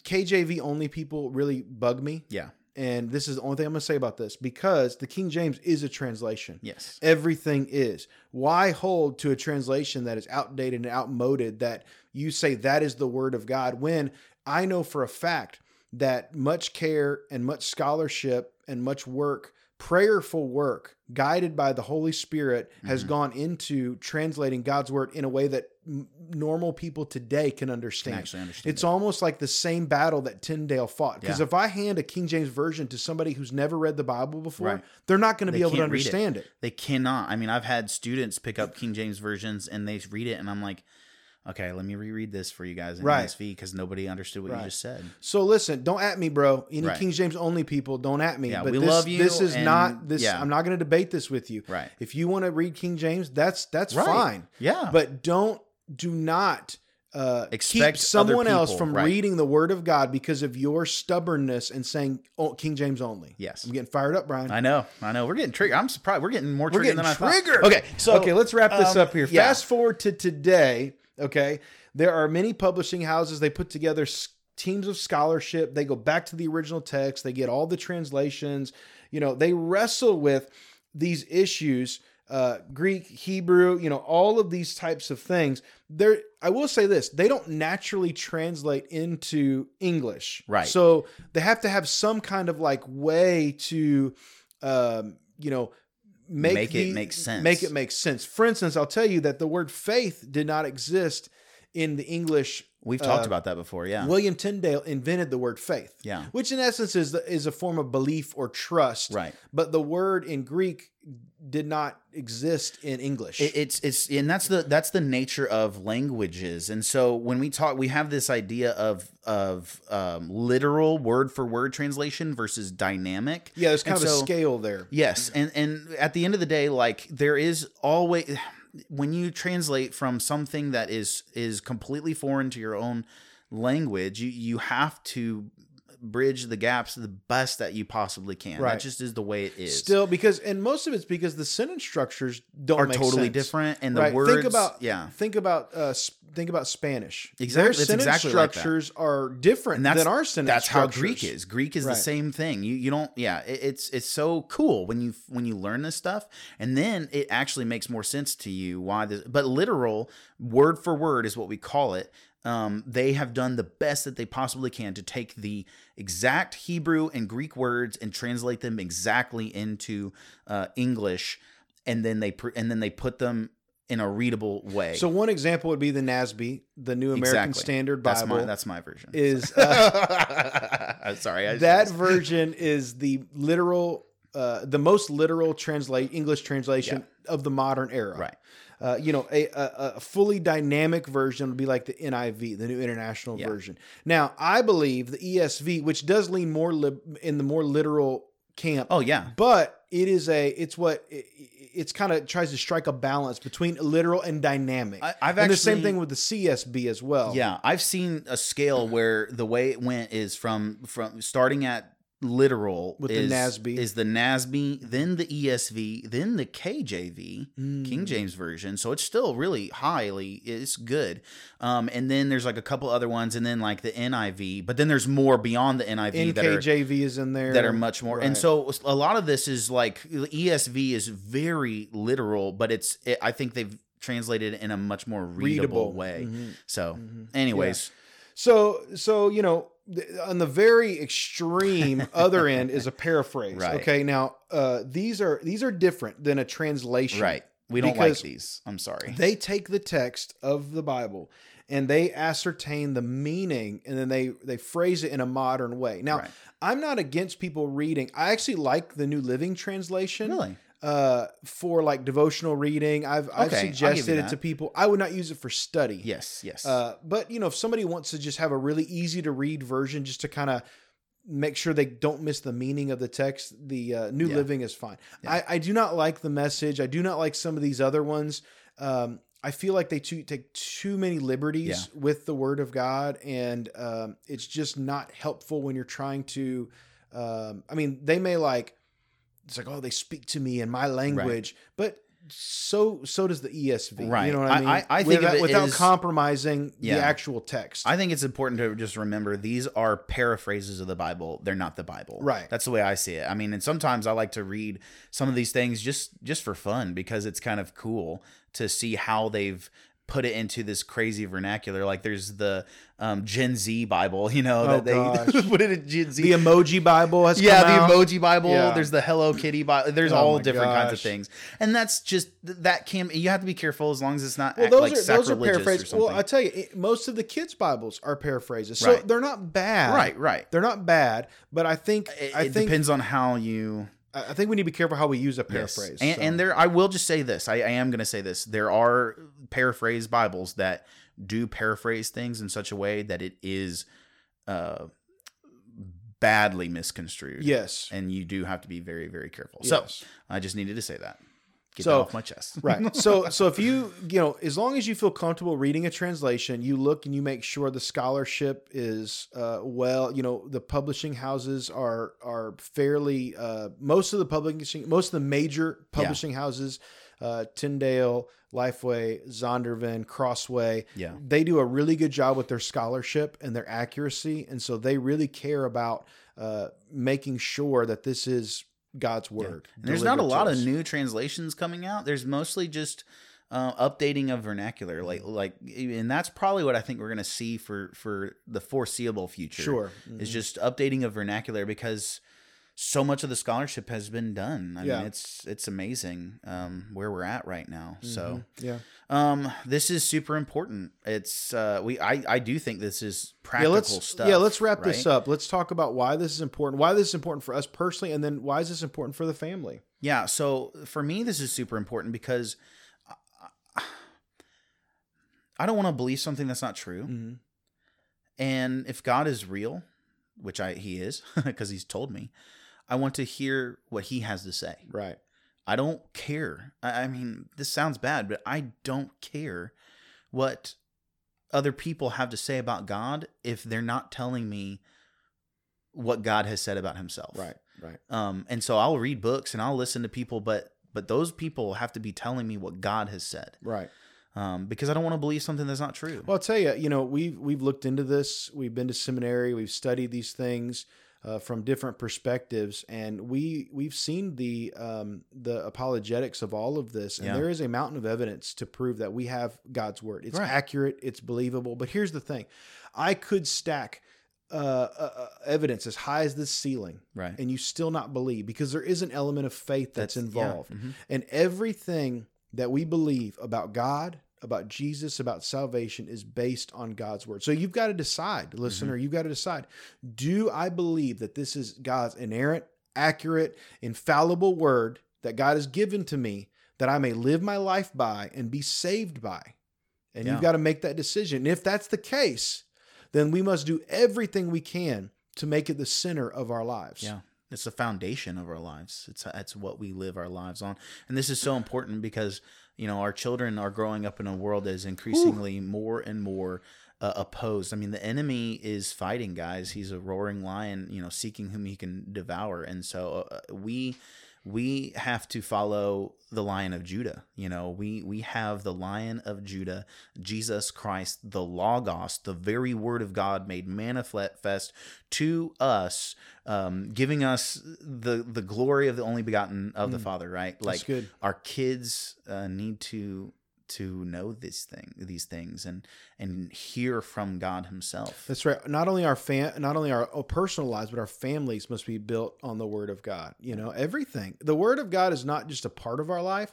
KJV only people really bug me. Yeah. And this is the only thing I'm going to say about this because the King James is a translation. Yes. Everything is. Why hold to a translation that is outdated and outmoded that you say that is the word of God when I know for a fact that much care and much scholarship and much work, prayerful work, guided by the Holy Spirit, has Mhm. gone into translating God's word in a way that m- normal people today can Can understand. actually understand. It's almost like the same battle that Tyndale fought. Because Yeah. if I hand a King James version to somebody who's never read the Bible before, Right. they're not going to be able to can't it. understand it. They cannot. I mean, I've had students pick up King James versions and they read it, and I'm like, okay, let me reread this for you guys in Right. ESV because nobody understood what Right. you just said. So listen, don't at me, bro. Any Right. King James only people, don't at me. Yeah, but we this, love you This is and- not this. yeah. I'm not going to debate this with you. Right. If you want to read King James, that's that's Right. fine. Yeah. But don't do not uh, Expect keep someone other else from reading the Word of God because of your stubbornness and saying oh, King James only. Yes. I'm getting fired up, Brian. I know. I know. We're getting triggered. I'm surprised. We're getting more We're triggered getting than I thought. triggered. Okay. So okay, let's wrap this um, up here. Fast forward to today. Okay, there are many publishing houses. They put together teams of scholarship. They go back to the original text. They get all the translations. You know, they wrestle with these issues. Uh, Greek, Hebrew, you know, all of these types of things. They're, I will say this: they don't naturally translate into English, Right. So they have to have some kind of like way to, um, you know, make, Make it make sense. Make it make sense. For instance, I'll tell you that the word faith did not exist in the English. we've talked uh, about that before. Yeah. William Tyndale invented the word faith, yeah. which in essence is the, is a form of belief or trust. Right. But the word in Greek did not exist in English. It, it's it's and that's the that's the nature of languages. And so when we talk, we have this idea of of um, literal word for word translation versus dynamic. yeah, there's kind And of a scale there. Yes, and and at the end of the day, like there is always when you translate from something that is is completely foreign to your own language, you you have to bridge the gaps the best that you possibly can. Right. That just is the way it is. Still, because and most of it's because the sentence structures don't are make totally sense. different, and the Right. words. Think about yeah, Think about uh, think about Spanish. Exactly. Their sentence exactly like structures are different than our sentence that's how. Greek is. Greek is Right. the same thing. You you don't yeah. It, it's it's so cool when you when you learn this stuff, and then it actually makes more sense to you why this. But literal word for word is what we call it. Um, they have done the best that they possibly can to take the exact Hebrew and Greek words and translate them exactly into uh, English, and then they pr- and then they put them in a readable way. So one example would be the NASB, the New American Exactly. Standard that's Bible. my that's my version. is <laughs> uh, I'm sorry. I that just- <laughs> version is the literal, uh, the most literal translate English translation of the modern era. Right. Uh, you know, a, a, a fully dynamic version would be like the NIV, the New International Yeah. Version. Now, I believe the ESV, which does lean more lib- in the more literal camp, Oh yeah. but it is a, it's what it's kind of tries to strike a balance between literal and dynamic. I- I've and the same thing with the CSB as well. Yeah, I've seen a scale where the way it went is from from starting at literal With the is, NASB. is the NASB, then the ESV, then the KJV, Mm. King James version. So it's still really highly it's good. Um, and then there's like a couple other ones, and then like the NIV, but then there's more beyond the NIV that are is in there. that are much more. And so a lot of this is like the ESV is very literal, but it's it, I think they've translated it in a much more readable, Readable. way. Mhm. So, Mhm. anyways, So, so you know, on the very extreme <laughs> other end is a paraphrase. Right. Okay, now uh, these are these are different than a translation. right. We don't like these. I'm sorry. They take the text of the Bible and they ascertain the meaning and then they they phrase it in a modern way. Now, Right. I'm not against people reading. I actually like the New Living Translation. Really? Uh, for like devotional reading, I've I've Okay, give suggested it to people. I would not use it for study. Yes, yes. Uh, but you know, if somebody wants to just have a really easy to read version, just to kind of make sure they don't miss the meaning of the text, the uh, New Yeah. Living is fine. Yeah. I, I do not like the message. I do not like some of these other ones. Um, I feel like they too, take too many liberties with the Word of God, and um, it's just not helpful when you're trying to. Um, I mean, they may like it's like, oh, they speak to me in my language, but so so does the ESV. Right. You know what I mean? I- I think without, it without as- compromising Yeah. the actual text. I think it's important to just remember these are paraphrases of the Bible. They're not the Bible. Right. That's the way I see it. I mean, and sometimes I like to read some of these things just just for fun because it's kind of cool to see how they've put it into this crazy vernacular. Like there's the um, Gen Z Bible, <laughs> you know, Oh, that they <laughs> put it in Gen Z. the emoji Bible has yeah, the out. emoji Bible. Yeah. There's the Hello Kitty Bible. There's Oh all different kinds of things, and that's just that can you have to be careful as long as it's not Well, act those like are those are paraphrases. Well, I tell you, it, most of the kids' Bibles are paraphrases, so Right. they're not bad. right, right. They're not bad, but I think It, I it think depends on how you I think we need to be careful how we use a Yes. paraphrase. And, so. and there, I will just say this. I, I am going to say this. There are paraphrase Bibles that do paraphrase things in such a way that it is uh, badly misconstrued. yes, And you do have to be very, very careful. Yes. So I just needed to say that. Get So- off my chest. right. <laughs> So so if you you know as long as you feel comfortable reading a translation, you look and you make sure the scholarship is uh, well. You know the publishing houses are are fairly uh, most of the publishing most of the major publishing houses, uh, Tyndale, Lifeway, Zondervan, Crossway. Yeah. they do a really good job with their scholarship and their accuracy, and so they really care about uh, making sure that this is God's word. And there's not a lot of new translations coming out. There's mostly just uh, updating of vernacular, Mm-hmm. like like, and that's probably what I think we're going to see for for the foreseeable future. Sure. is Mhm. just updating of vernacular because so much of the scholarship has been done. I Yeah. mean, it's it's amazing um, where we're at right now. So, Mhm. yeah. um, this is super important. It's uh, we I I do think this is yeah, practical let's stuff. yeah, let's wrap this up. Let's talk about why this is important. Why this is important for us personally, and then why is this important for the family? Yeah. So for me, this is super important because I- I don't want to believe something that's not true. Mm-hmm. And if God is real, which I he is <laughs> because he's told me, I want to hear what he has to say. Right. I don't care. I I mean, this sounds bad, but I don't care what other people have to say about God if they're not telling me what God has said about himself. Right. Right. Um, and so I'll read books and I'll listen to people, but but those people have to be telling me what God has said. Right. Um, because I don't want to believe something that's not true. Well, I'll tell you, you know, we've we've looked into this. We've been to seminary. We've studied these things uh, from different perspectives, and we we've seen the um, the apologetics of all of this. And Yeah. there is a mountain of evidence to prove that we have God's word. It's Right. accurate. It's believable. But here's the thing: I could stack uh, uh, uh, evidence as high as this ceiling, right. and you still not believe because there is an element of faith that's, yeah. involved. Mhm. And everything that we believe about God, about Jesus, about salvation is based on God's word. So you've got to decide, listener, mm-hmm. you've got to decide do I believe that this is God's inerrant, accurate, infallible word that God has given to me that I may live my life by and be saved by? And Yeah. you've got to make that decision. And if that's the case, then we must do everything we can to make it the center of our lives. Yeah. It's the foundation of our lives. It's it's what we live our lives on, and this is so important because you know our children are growing up in a world that is increasingly more and more uh, opposed. I mean, the enemy is fighting, guys. He's a roaring lion, you know, seeking whom he can devour, and so uh, we we have to follow the lion of Judah. You know, we we have the lion of Judah, Jesus Christ, the Logos, the very word of God made manifest to us, um, giving us the the glory of the only begotten of the Mm. Father. Right? That's Like good. our kids uh, need to to know this thing, these things, and and hear from God Himself. That's right. Not only our fam, not only our personal lives, but our families must be built on the Word of God. You know, everything. The Word of God is not just a part of our life;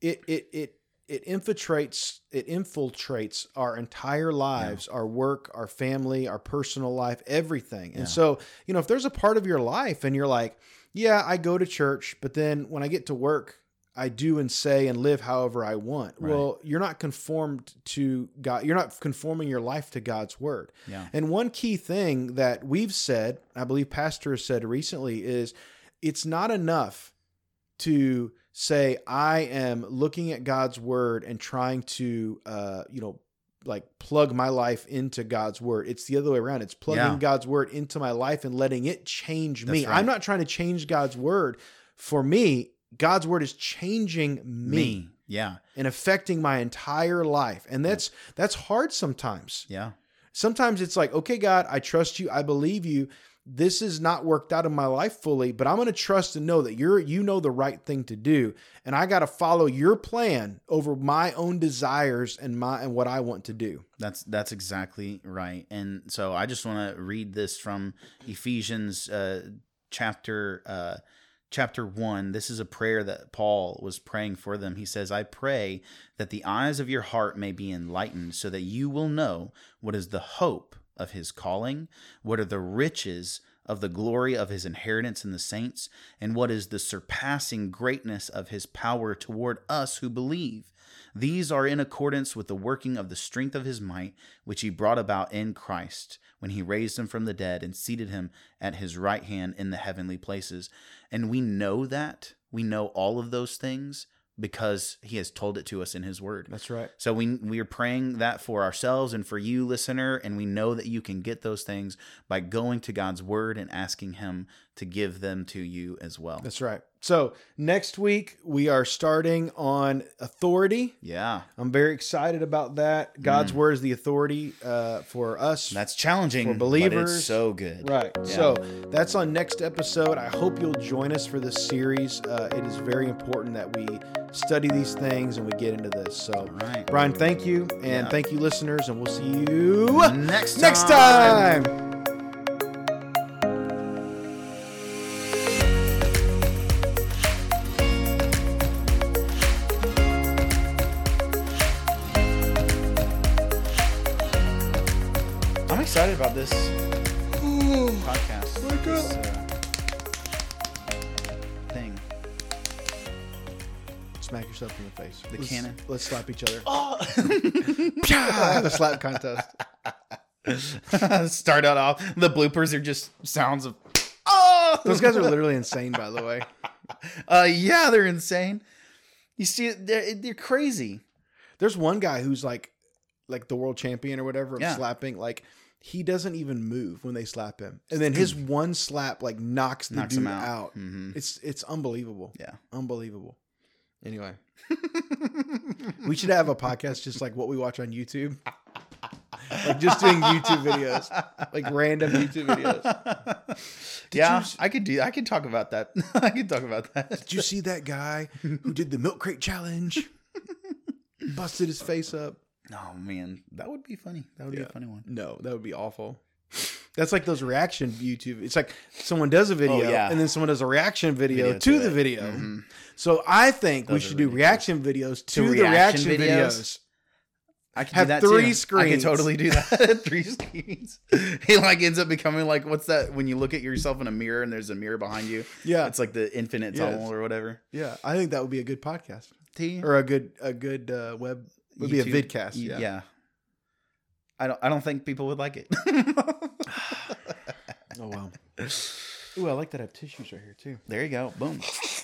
it it it it infiltrates it infiltrates our entire lives, our work, our family, our personal life, everything. Yeah. And so, you know, if there's a part of your life and you're like, yeah, I go to church, but then when I get to work, I do and say and live however I want. Right. Well, you're not conformed to God. You're not conforming your life to God's word. Yeah. And one key thing that we've said, I believe Pastor has said recently, is it's not enough to say I am looking at God's word and trying to, uh, you know, like plug my life into God's word. It's the other way around. It's plugging Yeah. God's word into my life and letting it change me. Right. I'm not trying to change God's word. For me, God's word is changing me, Me. Yeah. and affecting my entire life. And that's that's hard sometimes Yeah. sometimes it's like, okay, God, I trust you. I believe you. This is not worked out in my life fully, but I'm going to trust and know that you're you know the right thing to do, and I got to follow your plan over my own desires and my and what I want to do. That's that's exactly right. And so I just want to read this from Ephesians uh, chapter uh, chapter one. This is a prayer that Paul was praying for them. He says, "I pray that the eyes of your heart may be enlightened, so that you will know what is the hope of His calling, what are the riches." Of the glory of his inheritance in the saints, and what is the surpassing greatness of his power toward us who believe. These are in accordance with the working of the strength of his might, which he brought about in Christ, when he raised him from the dead and seated him at his right hand in the heavenly places. And we know that. We know all of those things because he has told it to us in his word. That's right. So we we are praying that for ourselves and for you, listener, and we know that you can get those things by going to God's word and asking Him to give them to you as well. That's right. So next week we are starting on authority. Yeah, I'm very excited about that. God's Mm. word is the authority uh, for us. that's challenging For believers. so good. Right. Yeah. So that's on next episode. I hope you'll join us for this series. Uh, it is very important that we study these things and we get into this. So, All right. Brian, thank you. And Yeah. thank you, listeners. And we'll see you Next next time. Excited about this podcast. Wake this, up. uh, thing. Smack yourself in the face. The let's, cannon. Let's slap each other. Oh. <laughs> <laughs> Pah! the slap contest. <laughs> Start out off. The bloopers are just sounds of. Oh, Those guys are literally insane, by the way. Uh, yeah, they're insane. You see, they're they're crazy. There's one guy who's like, like the world champion or whatever of Yeah. slapping. Like he doesn't even move when they slap him, and then his one slap like knocks the Knocks dude him out. out. hmm It's it's unbelievable. Yeah. Unbelievable. Anyway, <laughs> we should have a podcast just like what we watch on YouTube. Like just doing YouTube videos, like random YouTube videos. <laughs> yeah, you I could do. I could talk about that. <laughs> I could talk about that. Did you see that guy who did the milk crate challenge? Busted his face up. Oh man, that would be funny. That would be a funny one. No, that would be awful. That's like those reaction YouTube. It's like someone does a video Oh, yeah. and then someone does a reaction video, Video to, to the it. video. Mhm. So I think we should do reaction videos to, the reaction reaction videos? videos. I can Have do that three too. I can totally do that. <laughs> three screens. <laughs> He like ends up becoming like what's that when you look at yourself in a mirror and there's a mirror behind you? Yeah. It's like the infinite Yes. tunnel or whatever. Yeah, I think that would be a good podcast T or a good a good uh, web would be a vidcast. Y- Yeah. I don't I don't think people would like it. <laughs> Oh wow. <laughs> Ooh, I like that I have tissues right here too. there you go. Boom.